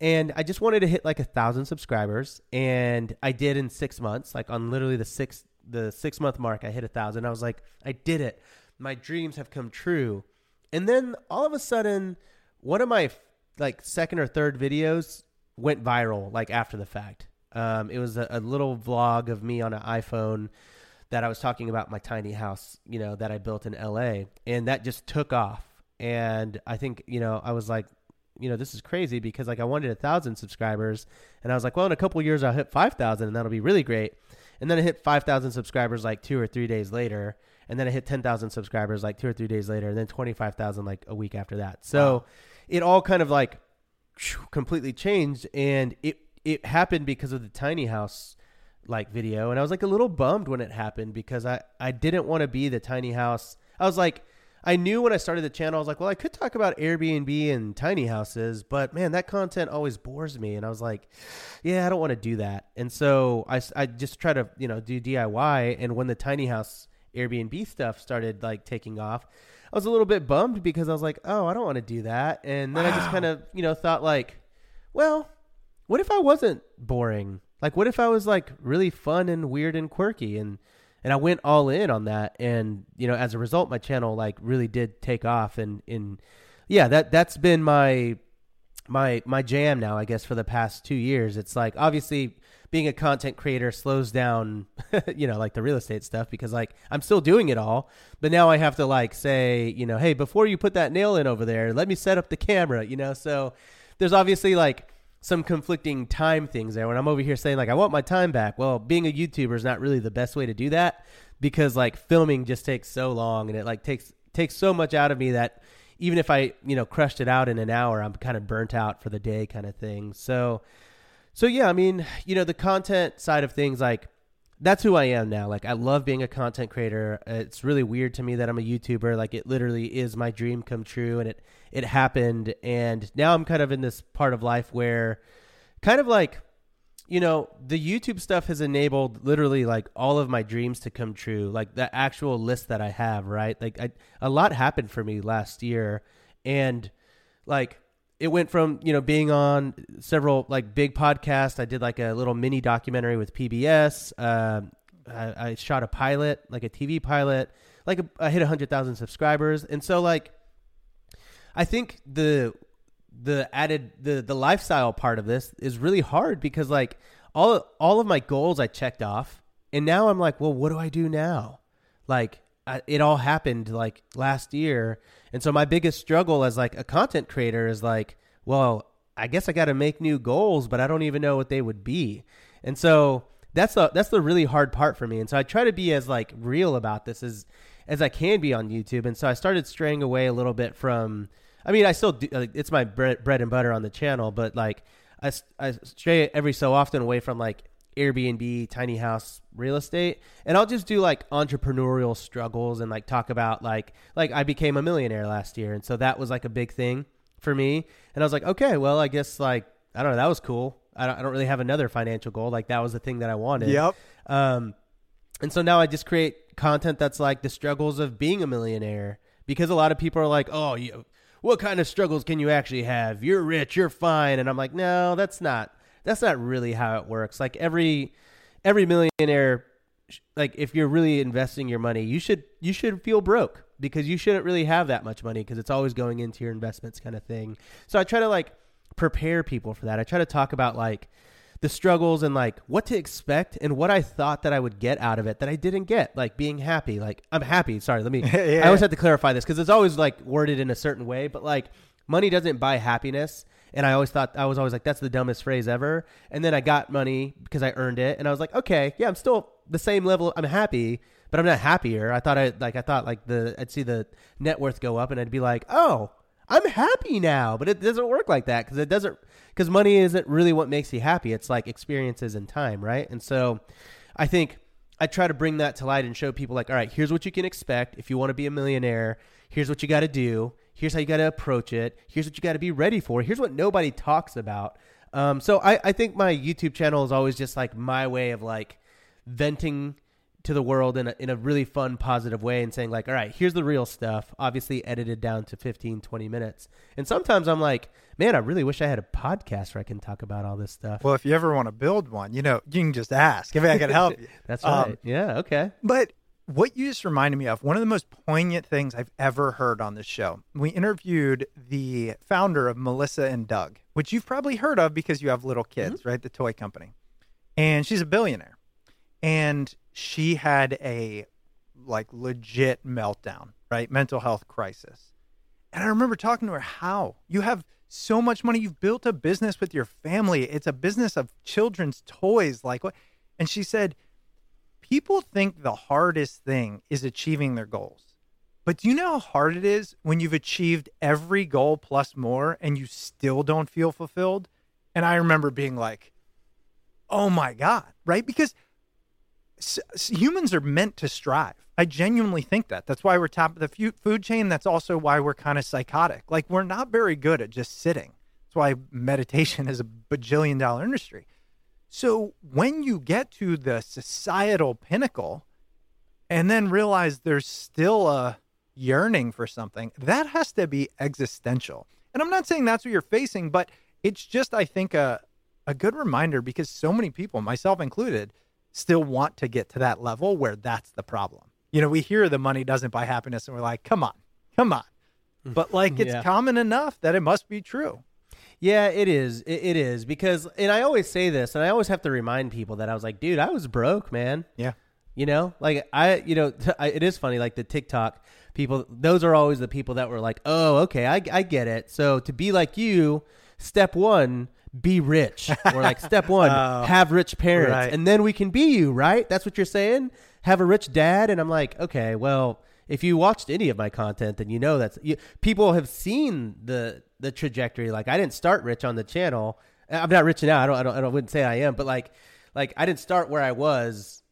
and I just wanted to hit like a thousand subscribers, and I did in six months. Like on literally the six the six month mark, I hit a thousand. I was like, I did it. My dreams have come true. And then all of a sudden, one of my like second or third videos went viral. Like after the fact, um, it was a, a little vlog of me on an iPhone that I was talking about my tiny house, you know, that I built in LA, and that just took off. And I think you know, I was like, you know, this is crazy because like I wanted a thousand subscribers, and I was like, well, in a couple years I'll hit five thousand, and that'll be really great. And then I hit five thousand subscribers like two or three days later, and then I hit ten thousand subscribers like two or three days later, and then twenty five thousand like a week after that. So it all kind of like completely changed, and it it happened because of the tiny house like video and I was like a little bummed when it happened because I I didn't want to be the tiny house. I was like I knew when I started the channel I was like, well, I could talk about Airbnb and tiny houses, but man, that content always bores me and I was like, yeah, I don't want to do that. And so I I just try to, you know, do DIY and when the tiny house Airbnb stuff started like taking off, I was a little bit bummed because I was like, oh, I don't want to do that. And then I just kind of, you know, thought like, well, what if I wasn't boring? Like, what if I was like really fun and weird and quirky? And and I went all in on that. And you know, as a result, my channel like really did take off. And in yeah, that that's been my my my jam now. I guess for the past two years, it's like obviously being a content creator slows down, [LAUGHS] you know, like the real estate stuff because like I'm still doing it all, but now I have to like say, you know, hey, before you put that nail in over there, let me set up the camera, you know. So there's obviously like some conflicting time things there. When I'm over here saying like I want my time back, well, being a YouTuber is not really the best way to do that because like filming just takes so long and it like takes takes so much out of me that even if I, you know, crushed it out in an hour, I'm kind of burnt out for the day kind of thing. So so yeah, I mean, you know, the content side of things, like that's who I am now. Like I love being a content creator. It's really weird to me that I'm a YouTuber. Like it literally is my dream come true, and it it happened. And now I'm kind of in this part of life where, kind of like, you know, the YouTube stuff has enabled literally like all of my dreams to come true. Like the actual list that I have, right? Like I, a lot happened for me last year, and like it went from you know being on several like big podcasts. I did like a little mini documentary with PBS. Um, I, I shot a pilot, like a TV pilot. Like a, I hit hundred thousand subscribers, and so like I think the the added the the lifestyle part of this is really hard because like all all of my goals I checked off, and now I'm like, well, what do I do now? Like I, it all happened like last year, and so my biggest struggle as like a content creator is like, well, I guess I got to make new goals, but I don't even know what they would be, and so that's the that's the really hard part for me. And so I try to be as like real about this as as I can be on YouTube, and so I started straying away a little bit from. I mean, I still do. Like, it's my bread, bread and butter on the channel, but like I, I stray every so often away from like Airbnb, tiny house, real estate, and I'll just do like entrepreneurial struggles and like talk about like like I became a millionaire last year, and so that was like a big thing for me. And I was like, okay, well, I guess like I don't know, that was cool. I don't, I don't really have another financial goal. Like that was the thing that I wanted. Yep. Um, and so now I just create content that's like the struggles of being a millionaire because a lot of people are like, oh, you, what kind of struggles can you actually have? You're rich, you're fine, and I'm like, no, that's not that's not really how it works. Like every every millionaire, like if you're really investing your money, you should you should feel broke because you shouldn't really have that much money because it's always going into your investments kind of thing. So I try to like prepare people for that. I try to talk about like the struggles and like what to expect and what I thought that I would get out of it that I didn't get, like being happy. Like I'm happy. Sorry, let me. [LAUGHS] Yeah. I always have to clarify this because it's always like worded in a certain way, but like money doesn't buy happiness. And I always thought I was always like that's the dumbest phrase ever. And then I got money because I earned it, and I was like, okay, yeah, I'm still the same level. I'm happy, but I'm not happier. I thought I like I thought like the I'd see the net worth go up, and I'd be like, oh, I'm happy now. But it doesn't work like that because it doesn't because money isn't really what makes you happy. It's like experiences and time, right? And so I think I try to bring that to light and show people like, all right, here's what you can expect if you want to be a millionaire. Here's what you got to do. Here's how you got to approach it. Here's what you got to be ready for. Here's what nobody talks about. Um, so I, I think my YouTube channel is always just like my way of like venting to the world in a, in a really fun, positive way and saying like, all right, here's the real stuff, obviously edited down to 15, 20 minutes. And sometimes I'm like, man, I really wish I had a podcast where I can talk about all this stuff. Well, if you ever want to build one, you know, you can just ask if I can help [LAUGHS] you. That's Um, right. yeah. Okay. But what you just reminded me of, one of the most poignant things I've ever heard on this show. We interviewed the founder of Melissa and Doug, which you've probably heard of because you have little mm-hmm. kids, right? The toy company. And she's a billionaire. And she had a like legit meltdown, right? Mental health crisis. And I remember talking to her how you have so much money, you've built a business with your family. It's a business of children's toys like what? And she said people think the hardest thing is achieving their goals. But do you know how hard it is when you've achieved every goal plus more and you still don't feel fulfilled? And I remember being like, oh my God, right? Because humans are meant to strive. I genuinely think that. That's why we're top of the food chain. That's also why we're kind of psychotic. Like we're not very good at just sitting. That's why meditation [LAUGHS] is a bajillion dollar industry. So when you get to the societal pinnacle and then realize there's still a yearning for something, that has to be existential. And I'm not saying that's what you're facing, but it's just I think a a good reminder because so many people, myself included, still want to get to that level where that's the problem. You know, we hear the money doesn't buy happiness and we're like, "Come on. Come on." Mm. But like [LAUGHS] it's Yeah. common enough that it must be true. Yeah, it is. It, it is because, and I always say this, and I always have to remind people that I was like, dude, I was broke, man. Yeah. You know, like I, you know, [LAUGHS] I, it is funny. Like the TikTok people, those are always the people that were like, "Oh, okay, I, I get it." So to be like you, step one, be rich, or like step [LAUGHS] one, Oh, have rich parents, right. and then we can be you, right? That's what you're saying. Have a rich dad, and I'm like, okay, well, if you watched any of my content, then you know that's you, people have seen the the trajectory. Like I didn't start rich on the channel. Uh, I'm not rich now. I don't. I don't. I wouldn't say I am, but like, like I didn't start where I was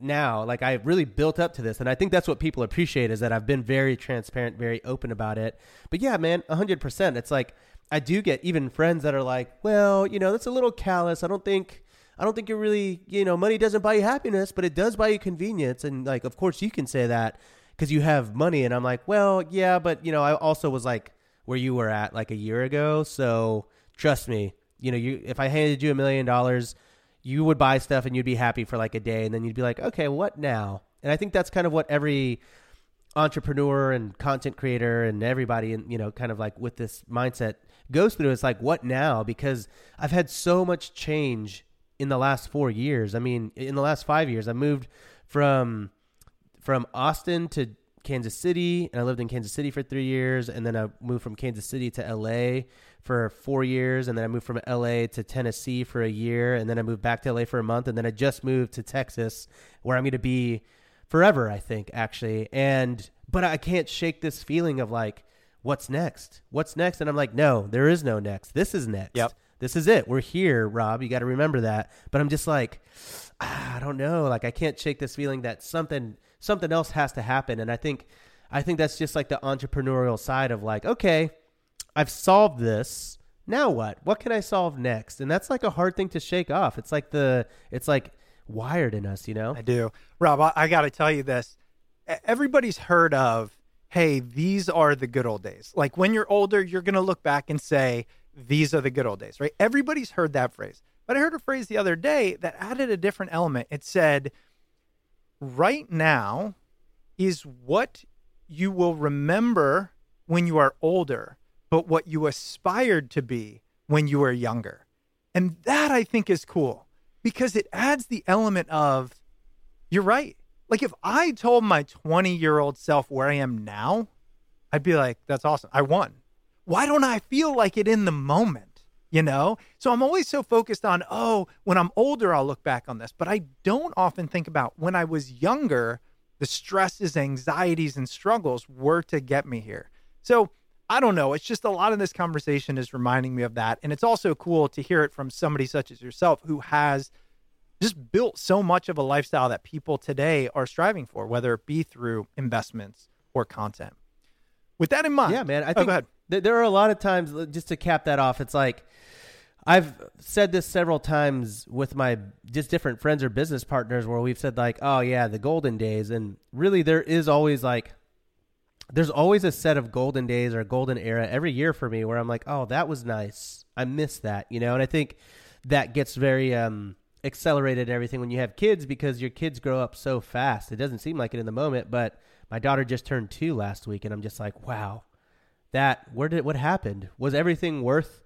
now like i really built up to this and i think that's what people appreciate is that i've been very transparent very open about it but yeah man 100% it's like i do get even friends that are like well you know that's a little callous i don't think i don't think you're really you know money doesn't buy you happiness but it does buy you convenience and like of course you can say that because you have money and i'm like well yeah but you know i also was like where you were at like a year ago. So trust me you know you if i handed you a million dollars you would buy stuff and you'd be happy for like a day. And then you'd be like okay what now? And i think that's kind of what every entrepreneur and content creator and everybody and you know kind of like with this mindset goes through it's like what now? Because i've had so much change in the last 4 years. I mean in the last 5 years i moved from from Austin to Kansas City, and I lived in Kansas City for three years, and then I moved from Kansas City to LA for four years, and then I moved from LA to Tennessee for a year, and then I moved back to LA for a month, and then I just moved to Texas, where I'm going to be forever, I think, actually. And but I can't shake this feeling of like, what's next? What's next? And I'm like, no, there is no next. This is next. Yep. This is it. We're here, Rob. You got to remember that. But I'm just like, ah, [SIGHS] I don't know. Like I can't shake this feeling that something something else has to happen. And I think I think that's just like the entrepreneurial side of like, okay, I've solved this. Now what? What can I solve next? And that's like a hard thing to shake off. It's like the it's like wired in us, you know? I do. Rob, I, I got to tell you this. Everybody's heard of, hey, these are the good old days. Like when you're older, you're going to look back and say, these are the good old days, right? Everybody's heard that phrase. But I heard a phrase the other day that added a different element. It said, right now is what you will remember when you are older, but what you aspired to be when you were younger. And that I think is cool because it adds the element of, you're right. Like if I told my 20 year old self where I am now, I'd be like, that's awesome. I won. Why don't I feel like it in the moment? You know? So I'm always so focused on, oh, when I'm older, I'll look back on this. But I don't often think about when I was younger, the stresses, anxieties, and struggles were to get me here. So I don't know. It's just a lot of this conversation is reminding me of that. And it's also cool to hear it from somebody such as yourself who has just built so much of a lifestyle that people today are striving for, whether it be through investments or content. With that in mind, Yeah, man. I Oh, think go ahead. th- there are a lot of times, just to cap that off, it's like I've said this several times with my just different friends or business partners where we've said, like, oh, yeah, the golden days. And really, there is always like, there's always a set of golden days or golden era every year for me where I'm like, oh, that was nice. I miss that, you know? And I think that gets very um, accelerated everything when you have kids because your kids grow up so fast. It doesn't seem like it in the moment, but my daughter just turned two last week, and I'm just like, wow, that where did what happened? Was everything worth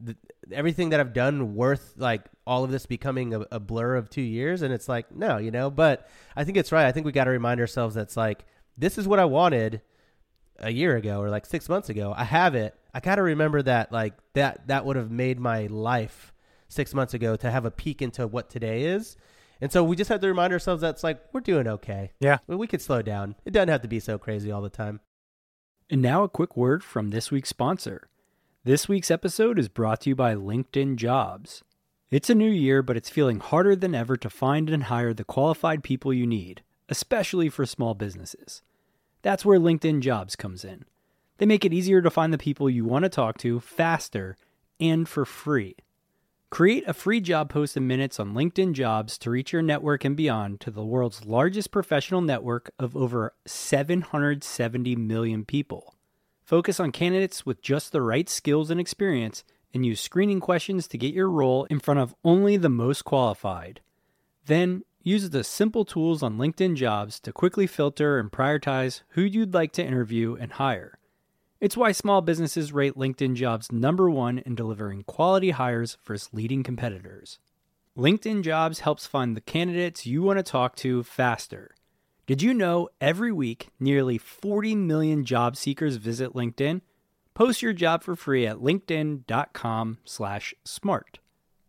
the, everything that I've done worth like all of this becoming a, a blur of two years? And it's like, no, you know. But I think it's right. I think we got to remind ourselves that's like this is what I wanted a year ago or like six months ago. I have it. I got to remember that like that that would have made my life six months ago to have a peek into what today is. And so we just have to remind ourselves that's like we're doing okay. Yeah. we, we could slow down. It doesn't have to be so crazy all the time. And now a quick word from this week's sponsor. This week's episode is brought to you by LinkedIn Jobs. It's a new year, but it's feeling harder than ever to find and hire the qualified people you need, especially for small businesses. That's where LinkedIn Jobs comes in. They make it easier to find the people you want to talk to faster and for free. Create a free job post in minutes on LinkedIn Jobs to reach your network and beyond to the world's largest professional network of over 770 million people. Focus on candidates with just the right skills and experience and use screening questions to get your role in front of only the most qualified. Then, use the simple tools on LinkedIn Jobs to quickly filter and prioritize who you'd like to interview and hire. It's why small businesses rate LinkedIn Jobs number one in delivering quality hires versus leading competitors. LinkedIn Jobs helps find the candidates you want to talk to faster. Did you know every week nearly 40 million job seekers visit LinkedIn? Post your job for free at linkedin.com slash smart.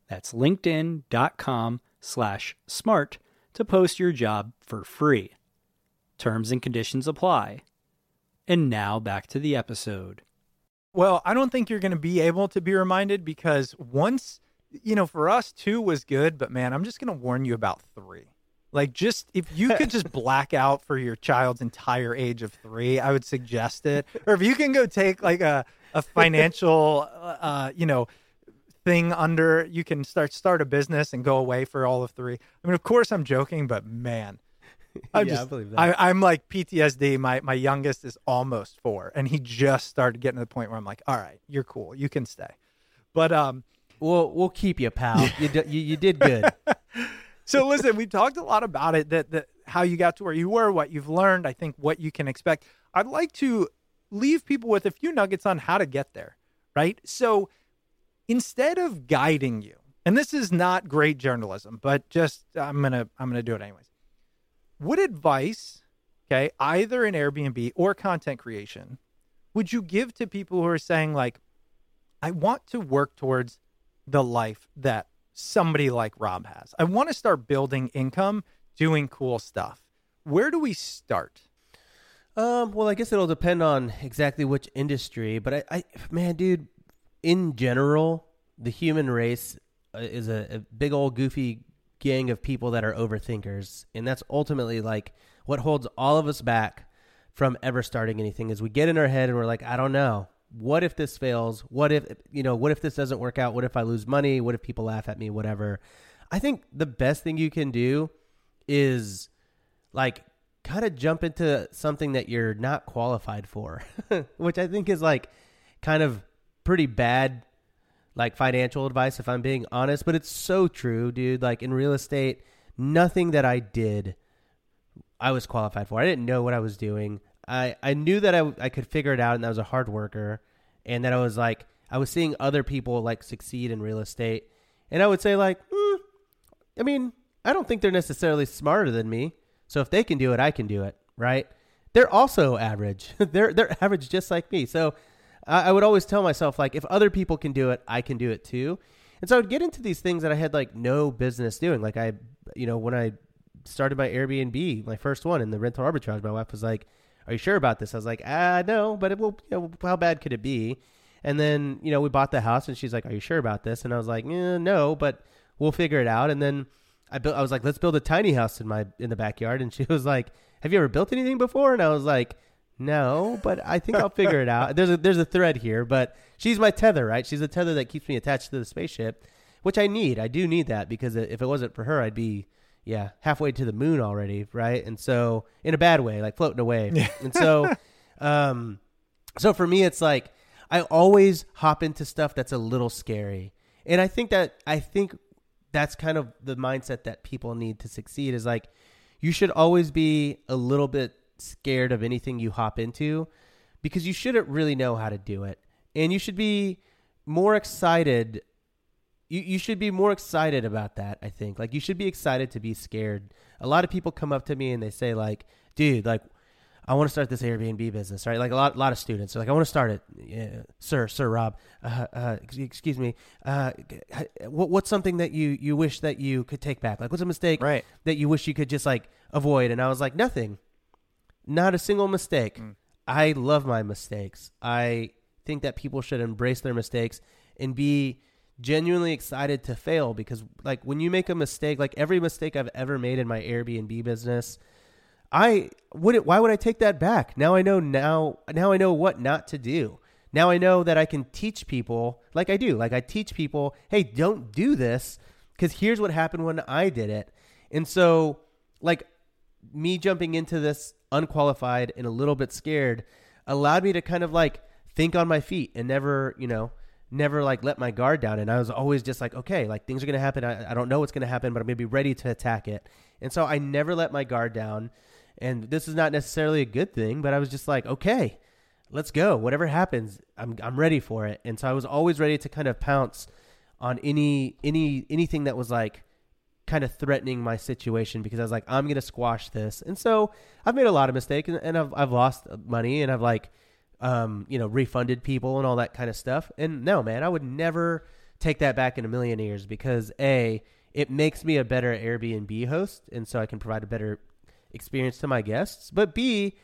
That's linkedin.com slash smart to post your job for free. Terms and conditions apply. And now back to the episode. Well, I don't think you're going to be able to be reminded because once, you know, for us, two was good, but man, I'm just going to warn you about three. Like, just if you could just [LAUGHS] black out for your child's entire age of three, I would suggest it. Or if you can go take like a, a financial, uh, you know, thing under, you can start start a business and go away for all of three. I mean, of course, I'm joking, but man, I'm Yeah, I just, believe that. I, I'm like PTSD. My my youngest is almost four, and he just started getting to the point where I'm like, all right, you're cool, you can stay. But um, We'll we'll keep you, pal. You, d- you you did good. [LAUGHS] so listen, we talked a lot about it that that how you got to where you were, what you've learned, I think what you can expect. I'd like to leave people with a few nuggets on how to get there, right? So instead of guiding you, and this is not great journalism, but just I'm to I'm going to do it anyways. What advice, okay, either in Airbnb or content creation, would you give to people who are saying like I want to work towards the life that somebody like Rob has. I want to start building income, doing cool stuff. Where do we start? Um, well, I guess it'll depend on exactly which industry, but I, I man, dude, in general, the human race uh, is a, a big old goofy gang of people that are overthinkers, and that's ultimately like what holds all of us back from ever starting anything. Is we get in our head and we're like, I don't know, what if this fails? What if you know? What if this doesn't work out? What if I lose money? What if people laugh at me? Whatever. I think the best thing you can do is like kind of jump into something that you're not qualified for, [LAUGHS] which I think is like kind of pretty bad like financial advice if I'm being honest, but it's so true, dude. Like in real estate, nothing that I did I was qualified for. I didn't know what I was doing. I I knew that I I could figure it out and I was a hard worker and that I was like I was seeing other people like succeed in real estate and I would say like, mm, I mean, I don't think they're necessarily smarter than me. So if they can do it, I can do it, right? They're also average. [LAUGHS] they're they're average just like me. So I, would always tell myself like, if other people can do it, I can do it too. And so I would get into these things that I had like no business doing. Like I, you know, when I started my Airbnb, my first one in the rental arbitrage, my wife was like, "Are you sure about this?" I was like, "Ah, no, but it will. You know, how bad could it be?" And then you know we bought the house, and she's like, "Are you sure about this?" And I was like, eh, "No, but we'll figure it out." And then I built. I was like, "Let's build a tiny house in my in the backyard," and she [LAUGHS] was like, "Have you ever built anything before?" And I was like, "No, but I think I'll figure it out." There's a there's a thread here, but she's my tether, right? She's the tether that keeps me attached to the spaceship, which I need. I do need that because if it wasn't for her, I'd be yeah halfway to the moon already, right? And so in a bad way, like floating away. and so, um, so for me, it's like I always hop into stuff that's a little scary, and I think that I think that's kind of the mindset that people need to succeed is like you should always be a little bit scared of anything you hop into because you shouldn't really know how to do it and you should be more excited you, you should be more excited about that i think like you should be excited to be scared a lot of people come up to me and they say like dude like I want to start this Airbnb business, right? Like a lot, lot of students are like, I want to start it, yeah, sir, sir, Rob. Uh, uh, excuse me. Uh, what, what's something that you you wish that you could take back? Like, what's a mistake Right. that you wish you could just like avoid? And I was like, nothing, not a single mistake. Mm. I love my mistakes. I think that people should embrace their mistakes and be genuinely excited to fail because like when you make a mistake, like every mistake I've ever made in my Airbnb business, I would why would I take that back? Now I know now now I know what not to do. Now I know that I can teach people like I do. Like I teach people, "Hey, don't do this cuz here's what happened when I did it." And so like me jumping into this unqualified and a little bit scared allowed me to kind of like think on my feet and never, you know, never like let my guard down. And I was always just like, okay, like things are going to happen. I, I don't know what's going to happen, but I'm going to be ready to attack it. And so I never let my guard down. And this is not necessarily a good thing, but I was just like, okay, let's go. Whatever happens, I'm, I'm ready for it. And so I was always ready to kind of pounce on any, any, anything that was like, kind of threatening my situation because I was like, I'm going to squash this. And so I've made a lot of mistakes and, and I've, I've lost money and I've like, um, you know, refunded people and all that kind of stuff. And no, man, I would never take that back in a million years because A, it makes me a better Airbnb host. And so I can provide a better experience to my guests. But B,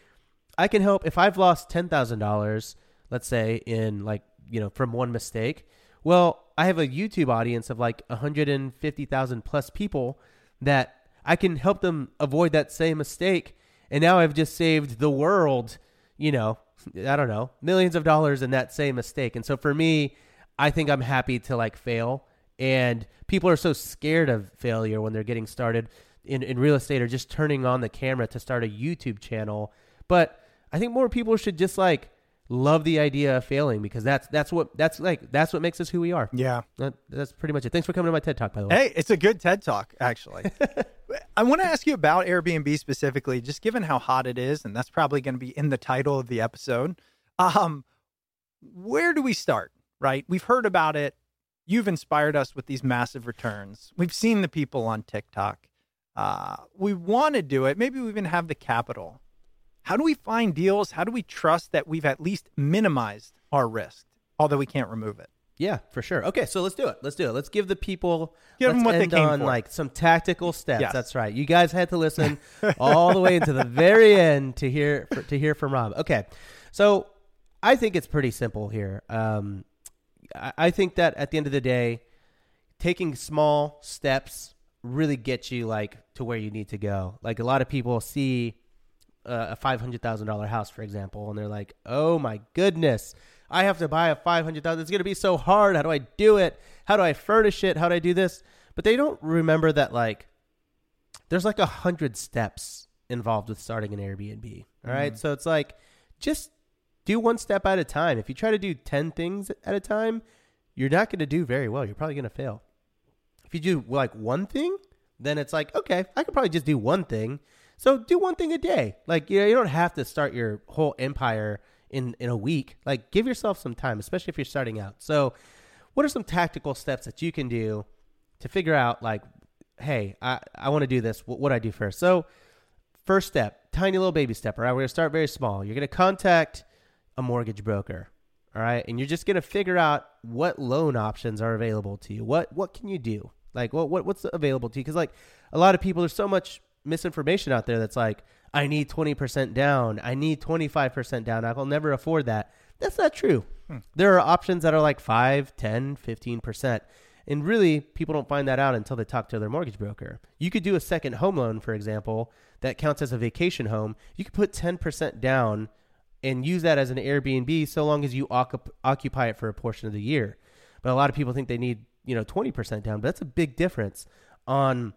I can help if I've lost $10,000, let's say, in like, you know, from one mistake. Well, I have a YouTube audience of like 150,000 plus people that I can help them avoid that same mistake. And now I've just saved the world, you know, [LAUGHS] I don't know, millions of dollars in that same mistake. And so for me, I think I'm happy to like fail. And people are so scared of failure when they're getting started in, in real estate or just turning on the camera to start a YouTube channel. But I think more people should just like love the idea of failing because that's that's what that's like that's what makes us who we are. Yeah. That, that's pretty much it. Thanks for coming to my TED Talk, by the way. Hey, it's a good TED Talk, actually. [LAUGHS] I want to ask you about Airbnb specifically, just given how hot it is, and that's probably going to be in the title of the episode. Um, where do we start? Right? We've heard about it. You've inspired us with these massive returns. We've seen the people on TikTok. Uh, we want to do it. Maybe we even have the capital. How do we find deals? How do we trust that we've at least minimized our risk, although we can't remove it? Yeah, for sure. Okay, so let's do it. Let's do it. Let's give the people Give them what they came on for. like some tactical steps. Yes. That's right. You guys had to listen [LAUGHS] all the way into the very end to hear for, to hear from Rob. Okay, so I think it's pretty simple here. Um, I, I think that at the end of the day, taking small steps really gets you like to where you need to go. Like a lot of people see uh, a five hundred thousand dollar house, for example, and they're like, "Oh my goodness, I have to buy a five hundred thousand. It's going to be so hard. How do I do it? How do I furnish it? How do I do this?" But they don't remember that like there's like a hundred steps involved with starting an Airbnb. All right, so it's like just do one step at a time. If you try to do ten things at a time, you're not going to do very well. You're probably going to fail. If you do like one thing, then it's like, okay, I could probably just do one thing. So do one thing a day. Like, you know, you don't have to start your whole empire in in a week. Like, give yourself some time, especially if you're starting out. So, what are some tactical steps that you can do to figure out like, hey, I I want to do this. What what I do first? So, first step, tiny little baby step. All right, we're gonna start very small. You're gonna contact a mortgage broker. All right, and you're just gonna figure out what loan options are available to you. What what can you do? Like what what what's available to you? Because like a lot of people, there's so much misinformation out there that's like, I need 20% down. I need 25% down. I'll never afford that. That's not true. Hmm. There are options that are like 5, 10, 15%. And really, people don't find that out until they talk to their mortgage broker. You could do a second home loan, for example, that counts as a vacation home. You could put 10% down and use that as an Airbnb so long as you occup- occupy it for a portion of the year. But a lot of people think they need, you know, 20% down, but that's a big difference on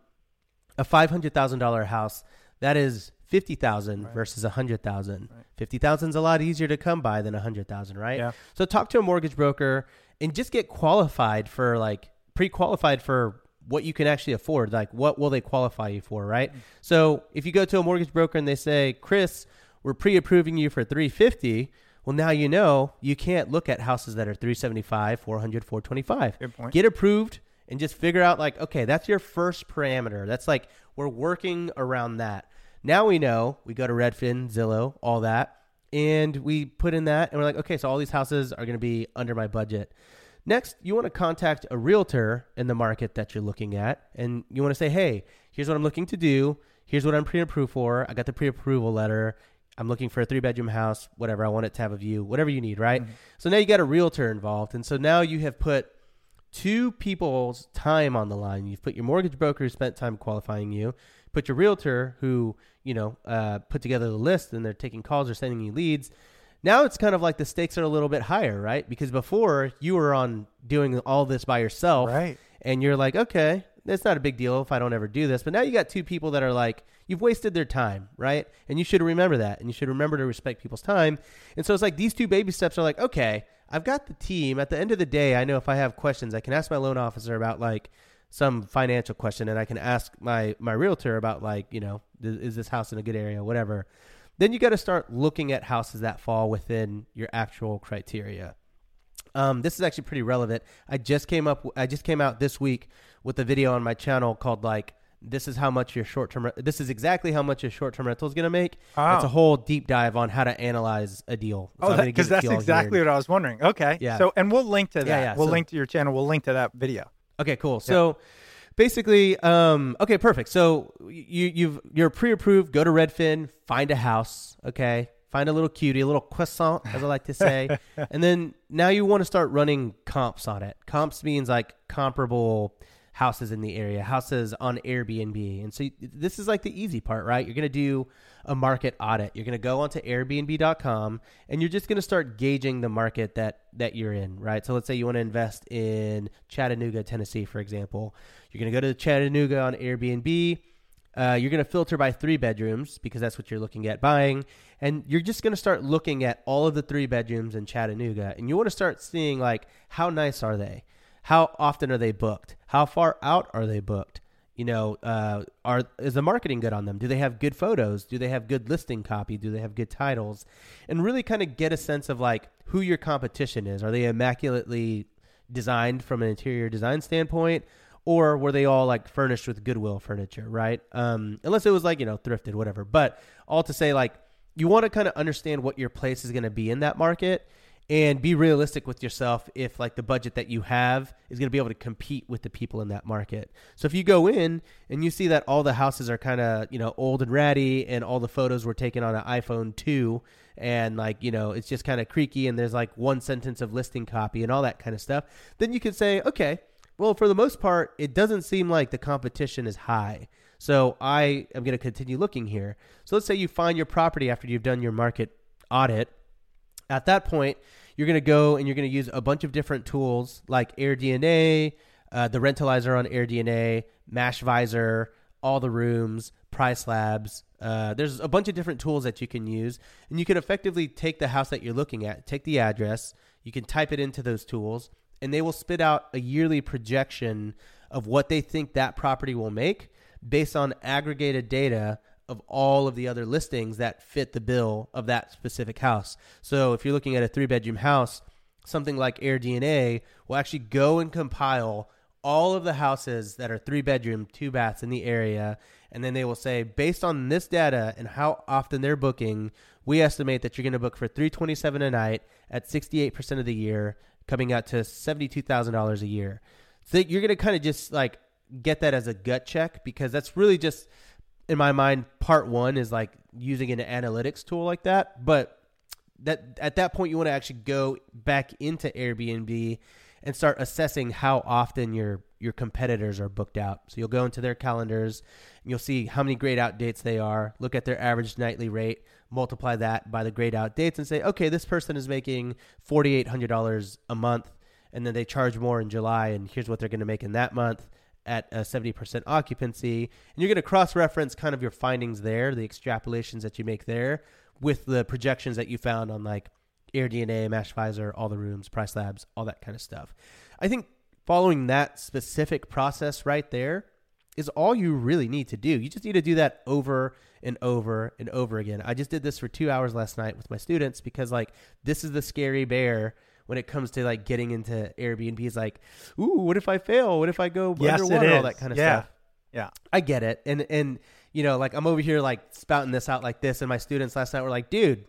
a $500,000 house. That is 50,000 versus a 100,000. 50,000 is a lot easier to come by than a 100,000, right? Yeah. So talk to a mortgage broker and just get qualified for like pre-qualified for what you can actually afford. Like what will they qualify you for, right? Mm. So if you go to a mortgage broker and they say, "Chris, we're pre-approving you for 350." Well, now you know you can't look at houses that are 375, 400, 425. Good point. Get approved and just figure out like, okay, that's your first parameter. That's like we're working around that. Now we know we go to Redfin, Zillow, all that, and we put in that, and we're like, okay, so all these houses are going to be under my budget. Next, you want to contact a realtor in the market that you're looking at, and you want to say, hey, here's what I'm looking to do. Here's what I'm pre-approved for. I got the pre-approval letter. I'm looking for a three-bedroom house, whatever. I want it to have a view, whatever you need, right? Mm-hmm. So now you got a realtor involved, and so now you have put two people's time on the line. You've put your mortgage broker who spent time qualifying you, put your realtor who you know uh, put together the list and they're taking calls or sending you leads. Now it's kind of like the stakes are a little bit higher, right? Because before you were on doing all this by yourself, Right. and you're like, okay, it's not a big deal if I don't ever do this. But now you got two people that are like, you've wasted their time, right? And you should remember that. And you should remember to respect people's time. And so it's like these two baby steps are like, okay, I've got the team. At the end of the day, I know if I have questions, I can ask my loan officer about like some financial question and I can ask my, my realtor about like, you know, is this house in a good area, whatever. Then you got to start looking at houses that fall within your actual criteria. Um, this is actually pretty relevant. I just came up. I just came out this week with a video on my channel called like "This is how much your short term. This is exactly how much your short term rental is going to make." Oh. It's a whole deep dive on how to analyze a deal. So Oh, I'm gonna give because to that's exactly what I was wondering. Okay. Yeah. So, and we'll link to that. Yeah, yeah, We'll so- link to your channel. We'll link to that video. Okay, cool. So basically, um, okay, perfect. So you you've you're pre-approved. Go to Redfin, find a house. Okay, find a little cutie, a little croissant, as I like to say, [LAUGHS] and then now you want to start running comps on it. Comps means like comparable houses in the area, houses on Airbnb, and so this is like the easy part, right? You're gonna do a market audit. You're gonna go onto Airbnb.com, and you're just gonna start gauging the market that that you're in, right? So let's say you want to invest in Chattanooga, Tennessee, for example. You're gonna go to Chattanooga on Airbnb. Uh, you're going to filter by three bedrooms because that's what you're looking at buying. And you're just going to start looking at all of the three bedrooms in Chattanooga. And you want to start seeing, like, how nice are they? How often are they booked? How far out are they booked? You know, uh, are is the marketing good on them? Do they have good photos? Do they have good listing copy? Do they have good titles? And really kind of get a sense of like who your competition is. Are they immaculately designed from an interior design standpoint? or were they all like furnished with Goodwill furniture, right? Um, unless it was like you know thrifted, whatever. But all to say, like you want to kind of understand what your place is going to be in that market and be realistic with yourself if like the budget that you have is going to be able to compete with the people in that market. So if you go in and you see that all the houses are kind of, you know, old and ratty and all the photos were taken on an iPhone 2 and like, you know, it's just kind of creaky and there's like one sentence of listing copy and all that kind of stuff, then you can say, okay, well, for the most part, it doesn't seem like the competition is high. So I am going to continue looking here. So let's say you find your property after you've done your market audit. At that point, you're going to go and you're going to use a bunch of different tools like AirDNA, uh, the Rentalizer on AirDNA, Mashvisor, AllTheRooms, Price Labs. Uh, there's a bunch of different tools that you can use, and you can effectively take the house that you're looking at, take the address, you can type it into those tools, and they will spit out a yearly projection of what they think that property will make based on aggregated data of all of the other listings that fit the bill of that specific house. So if you're looking at a three bedroom house, something like AirDNA will actually go and compile all of the houses that are three bedroom, two baths in the area. And then they will say, based on this data and how often they're booking, we estimate that you're going to book for 327 a night at 68% of the year, coming out to $72,000 a year. So you're going to kind of just like get that as a gut check because that's really just in my mind part 1 is like using an analytics tool like that, but that at that point you want to actually go back into Airbnb and start assessing how often your your competitors are booked out. So you'll go into their calendars and you'll see how many grayed out dates they are, look at their average nightly rate, multiply that by the grayed out dates and say, "Okay, this person is making $4800 a month and then they charge more in July and here's what they're going to make in that month." At a 70% occupancy, and you're going to cross reference kind of your findings there, the extrapolations that you make there, with the projections that you found on like AirDNA, Mashvisor, AllTheRooms, Price Labs, all that kind of stuff. I think following that specific process right there is all you really need to do. You just need to do that over and over and over again. I just did this for two hours last night with my students because like this is the scary bear when it comes to like getting into Airbnb. Is like, ooh, what if I fail? What if I go Yes, underwater? All that kind of Yeah. stuff. Yeah. I get it. And and you know, like I'm over here like spouting this out like this, and my students last night were like, dude,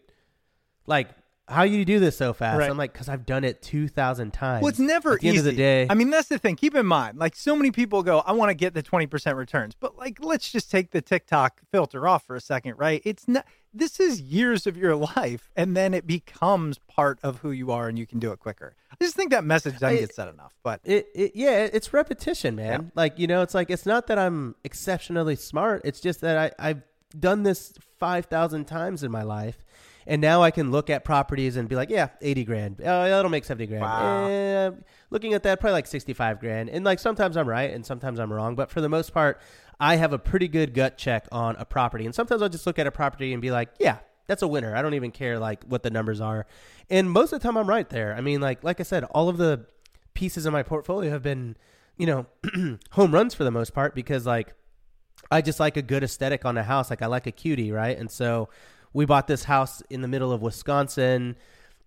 like how you do this so fast? Right. I'm like, because I've done it two thousand times. Well, it's never At the easy. end of the day. I mean, that's the thing. Keep in mind, like so many people go, I want to get the 20% returns. But like, let's just take the TikTok filter off for a second, right? It's not, this is years of your [LAUGHS] life. And then it becomes part of who you are and you can do it quicker. I just think that message doesn't get said enough. But It, it yeah, it's repetition, man. Like you know, it's like it's not that I'm exceptionally smart. It's just that I I've done this five thousand times in my life, and now I can look at properties and be like, yeah, eighty grand. Oh, that'll make seventy grand. Wow. Eh, looking at that, probably like sixty five grand. And like sometimes I'm right and sometimes I'm wrong, but for the most part, I have a pretty good gut check on a property. And sometimes I'll just look at a property and be like, yeah, that's a winner. I don't even care like what the numbers are. And most of the time I'm right there. I mean, like like I said, all of the pieces of my portfolio have been, you know, [CLEARS THROAT] home runs for the most part because like I just like a good aesthetic on a house. Like I like a cutie, right? And so we bought this house in the middle of Wisconsin,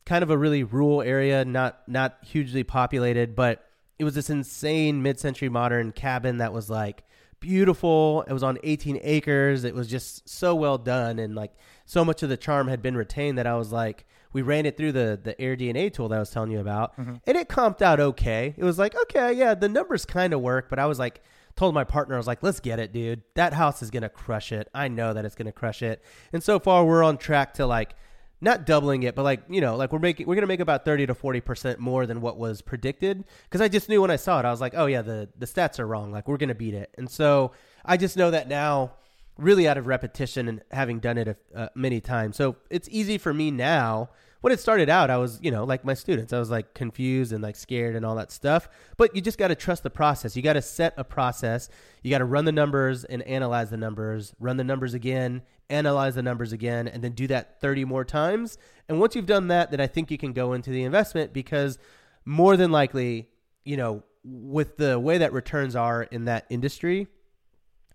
kind of a really rural area, not not hugely populated, but it was this insane mid-century modern cabin that was like beautiful. It was on 18 acres. It was just so well done and like so much of the charm had been retained that I was like we ran it through the the AirDNA tool that I was telling you about mm-hmm. and it comped out okay. It was like, okay, yeah, the numbers kind of work, but I was like told my partner I was like, "Let's get it, dude. That house is going to crush it. I know that it's going to crush it." And so far we're on track to like not doubling it, but like, you know, like we're making we're to make about 30 to 40% more than what was predicted cuz I just knew when I saw it I was like, "Oh yeah, the the stats are wrong. Like we're to beat it." And so I just know that now really out of repetition and having done it uh, many times. So it's easy for me now. When it started out, I was, you know, like my students, I was like confused and like scared and all that stuff. But you just got to trust the process. You got to set a process. You got to run the numbers and analyze the numbers, run the numbers again, analyze the numbers again, and then do that 30 more times. And once you've done that, then I think you can go into the investment because more than likely, you know, with the way that returns are in that industry,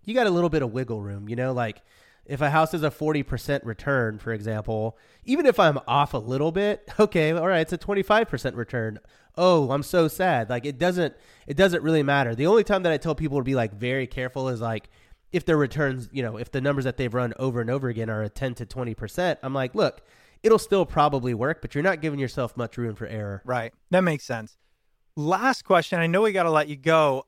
you got a little bit of wiggle room, you know, like if a house is a 40% return, for example, even if I'm off a little bit, [LAUGHS] okay, all right, it's a 25% return. Oh, I'm so sad. Like it doesn't it doesn't really matter. The only time that I tell people to be like very careful is like if their returns, you know, if the numbers that they've run over and over again are a 10 to 20%, I'm like, look, it'll still probably work, but you're not giving yourself much room for error. Right. That makes sense. Last question. I know we got to let you go.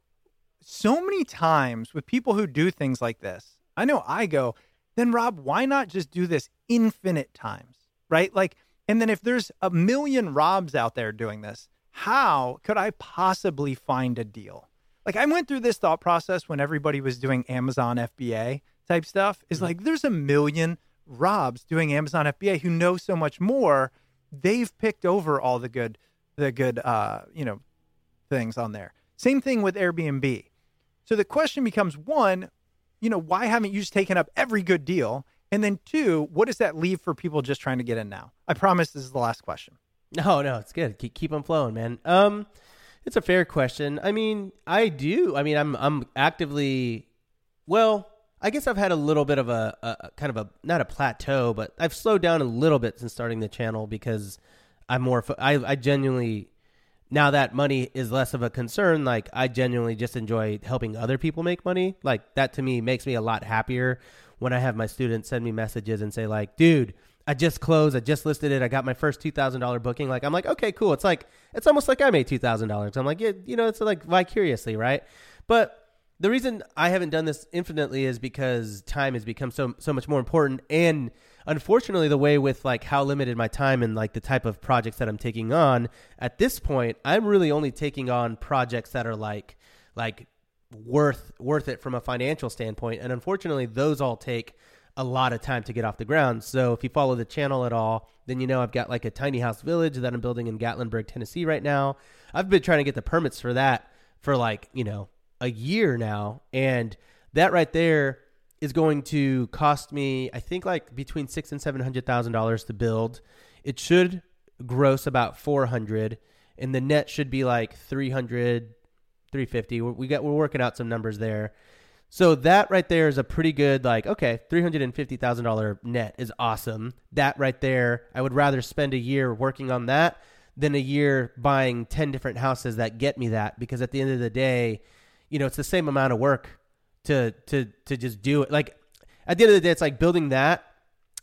So many times with people who do things like this, I know I go, then Rob, why not just do this infinite times? Right? Like, and then if there's a million Robs out there doing this, how could I possibly find a deal? Like, I went through this thought process when everybody was doing Amazon FBA type stuff. Is like, there's a million Robs doing Amazon FBA who know so much more. They've picked over all the good, the good, uh, you know, things on there. Same thing with Airbnb. So the question becomes one, you know, why haven't you just taken up every good deal? And then two, what does that leave for people just trying to get in now? I promise this is the last question. No, no, it's good. Keep keep them flowing, man. Um, it's a fair question. I mean, I do. I mean, I'm I'm actively, well, I guess I've had a little bit of a, a kind of a not a plateau, but I've slowed down a little bit since starting the channel because I'm more. I I genuinely now that money is less of a concern. Like I genuinely just enjoy helping other people make money. Like that to me makes me a lot happier when I have my students send me messages and say like, dude. I just closed. I just listed it. I got my first two thousand dollar booking. Like I'm like, okay, cool. It's like it's almost like I made two thousand dollars. I'm like, yeah, you know, it's like vicariously, right? But the reason I haven't done this infinitely is because time has become so so much more important, and unfortunately, the way with like how limited my time and like the type of projects that I'm taking on at this point, I'm really only taking on projects that are like like worth worth it from a financial standpoint, and unfortunately, those all take a lot of time to get off the ground. So if you follow the channel at all, then you know I've got like a tiny house village that I'm building in Gatlinburg, Tennessee right now. I've been trying to get the permits for that for like, you know, a year now. And that right there is going to cost me, I think like between six and seven hundred thousand dollars to build. It should gross about four hundred and the net should be like 300 350 we got we're working out some numbers there so that right there is a pretty good like okay, three hundred and fifty thousand dollar net is awesome. That right there, I would rather spend a year working on that than a year buying ten different houses that get me that because at the end of the day, you know, it's the same amount of work to to to just do it. Like at the end of the day, it's like building that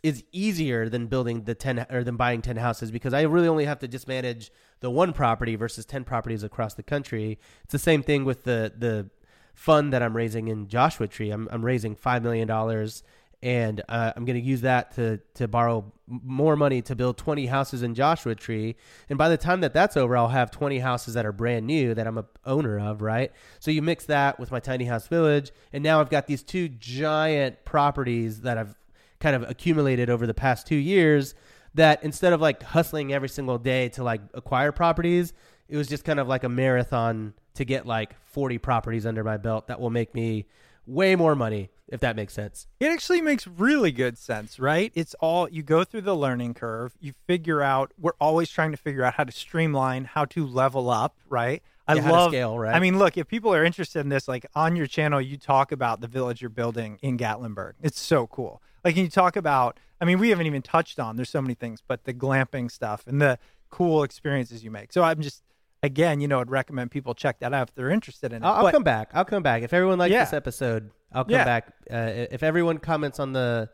is easier than building the 10 or than buying 10 houses because I really only have to just manage the one property versus 10 properties across the country. It's the same thing with the the fund that I'm raising in Joshua Tree. I'm I'm raising 5 million dollars and uh, I'm going to use that to to borrow more money to build 20 houses in Joshua Tree. And by the time that that's over, I'll have 20 houses that are brand new that I'm a owner of, right? So you mix that with my tiny house village, and now I've got these two giant properties that I've kind of accumulated over the past two years. That instead of like hustling every single day to like acquire properties, it was just kind of like a marathon to get like 40 properties under my belt that will make me way more money if that makes sense. It actually makes really good sense, right? It's all you go through the learning curve, you figure out we're always trying to figure out how to streamline, how to level up, right? I Yeah, love scale, right? I mean, look, if people are interested in this, like on your channel, you talk about the village you're building in Gatlinburg. It's so cool. Like, you talk about, I mean, we haven't even touched on, there's so many things, but the glamping stuff and the cool experiences you make. So I'm just, again, you know, I'd recommend people check that out if they're interested in it. I'll, I'll But- come back. I'll come back. If everyone likes Yeah. this episode, I'll come Yeah. back. Uh, if everyone comments on the,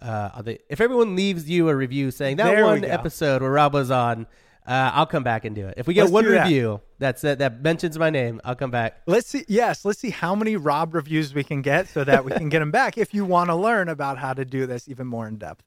uh, on the, if everyone leaves you a review saying that There one episode where Rob was on, uh, I'll come back and do it. If we get Let's one do that. review that's uh, that mentions my name, I'll come back. Let's see. Yes, let's see how many Rob reviews we can get so that we can get them back if you want to learn about how to do this even more in depth.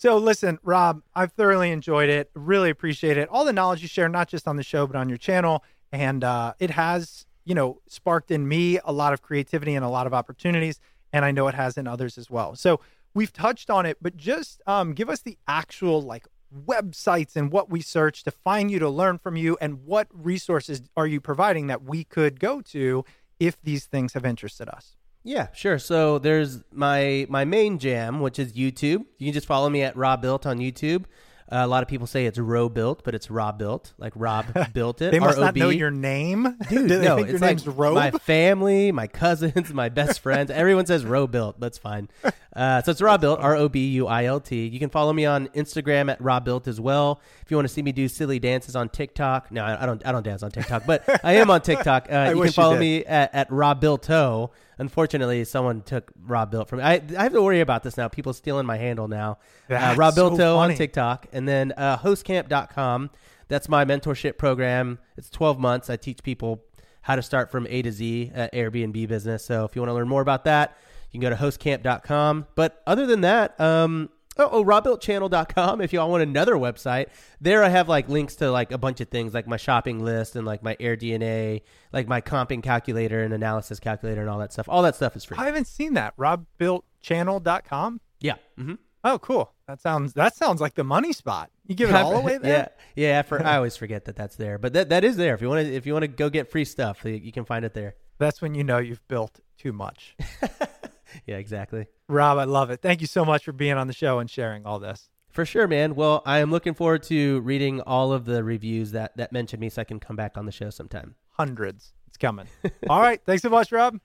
So, listen, Rob, I've thoroughly enjoyed it. Really appreciate it. All the knowledge you share, not just on the show, but on your channel. And uh, it has, you know, sparked in me a lot of creativity and a lot of opportunities. And I know it has in others as well. So, we've touched on it, but just um, give us the actual, like, websites and what we search to find you to learn from you and what resources are you providing that we could go to if these things have interested us Yeah, sure. So there's my my main jam, which is YouTube. You can just follow me at Rob Built on YouTube. Uh, a lot of people say it's Ro Built, but it's Rob Built, like Rob [LAUGHS] built it. they must not know your name [LAUGHS] Dude, Do no, it's like Robe? my family, my cousins, my best [LAUGHS] friends. Everyone says Row Built. That's fine. Uh, so it's Rob Built, R O B U I L T. You can follow me on Instagram at Rob Built as well. If you want to see me do silly dances on TikTok, no, I I don't. I don't dance on TikTok, but I am on TikTok. Uh, you can you follow did. me at, at Rob Builto. Unfortunately, someone took Rob Built from me. I, I have to worry about this now. People stealing my handle now. Uh, Rob so Builto on. TikTok, and then uh, hostcamp.com. That's my mentorship program. It's 12 months. I teach people how to start from A to Z at Airbnb business. So if you want to learn more about that, you can go to hostcamp.com. But other than that, um, oh, oh robuiltchannel.com. If you all want another website, there I have like links to like a bunch of things like my shopping list and like my AirDNA, like my comping calculator and analysis calculator and all that stuff. All that stuff is free. i haven't seen that robuiltchannel.com yeah. Mm-hmm. oh cool that sounds that sounds like the money spot you give it [LAUGHS] all away there Yeah, yeah. For I [LAUGHS] always forget that that's there, but that that is there. If you want to, if you want to go get free stuff, you can find it there. that's when you know you've built too much [LAUGHS] Yeah, exactly. Rob i love it thank you so much for being on the show and sharing all this For sure, man. Well, I am looking forward to reading all of the reviews that that mention me, so I can come back on the show sometime. hundreds it's coming [LAUGHS] all right thanks so much rob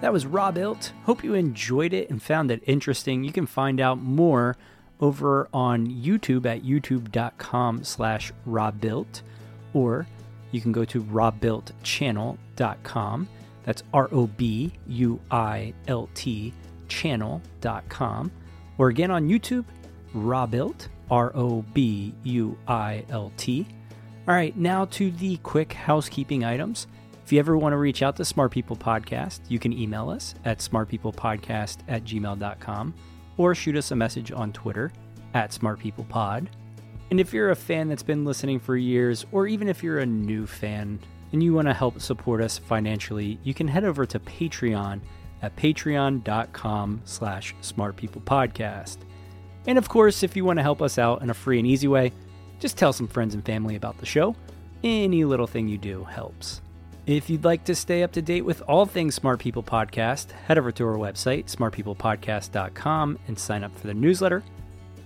That was Robuilt. Hope you enjoyed it and found it interesting. You can find out more over on YouTube at youtube.com slash robuilt, or you can go to robuiltchannel.com. That's R-O-B-U-I-L-T channel.com. Or again on YouTube, Robuilt, R-O-B-U-I-L-T. All right, now to the quick housekeeping items. If you ever want to reach out to Smart People Podcast, you can email us at smartpeoplepodcast at gmail.com or shoot us a message on Twitter at smartpeoplepod. And if you're a fan that's been listening for years, or even if you're a new fan and you want to help support us financially, you can head over to Patreon at patreon.com slash smartpeoplepodcast. And of course, if you want to help us out in a free and easy way, just tell some friends and family about the show. Any little thing you do helps. If you'd like to stay up to date with all things Smart People Podcast, head over to our website, smartpeoplepodcast.com, and sign up for the newsletter.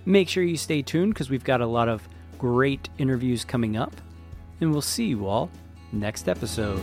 Make sure you stay tuned because we've got a lot of great interviews coming up. And we'll see you all next episode.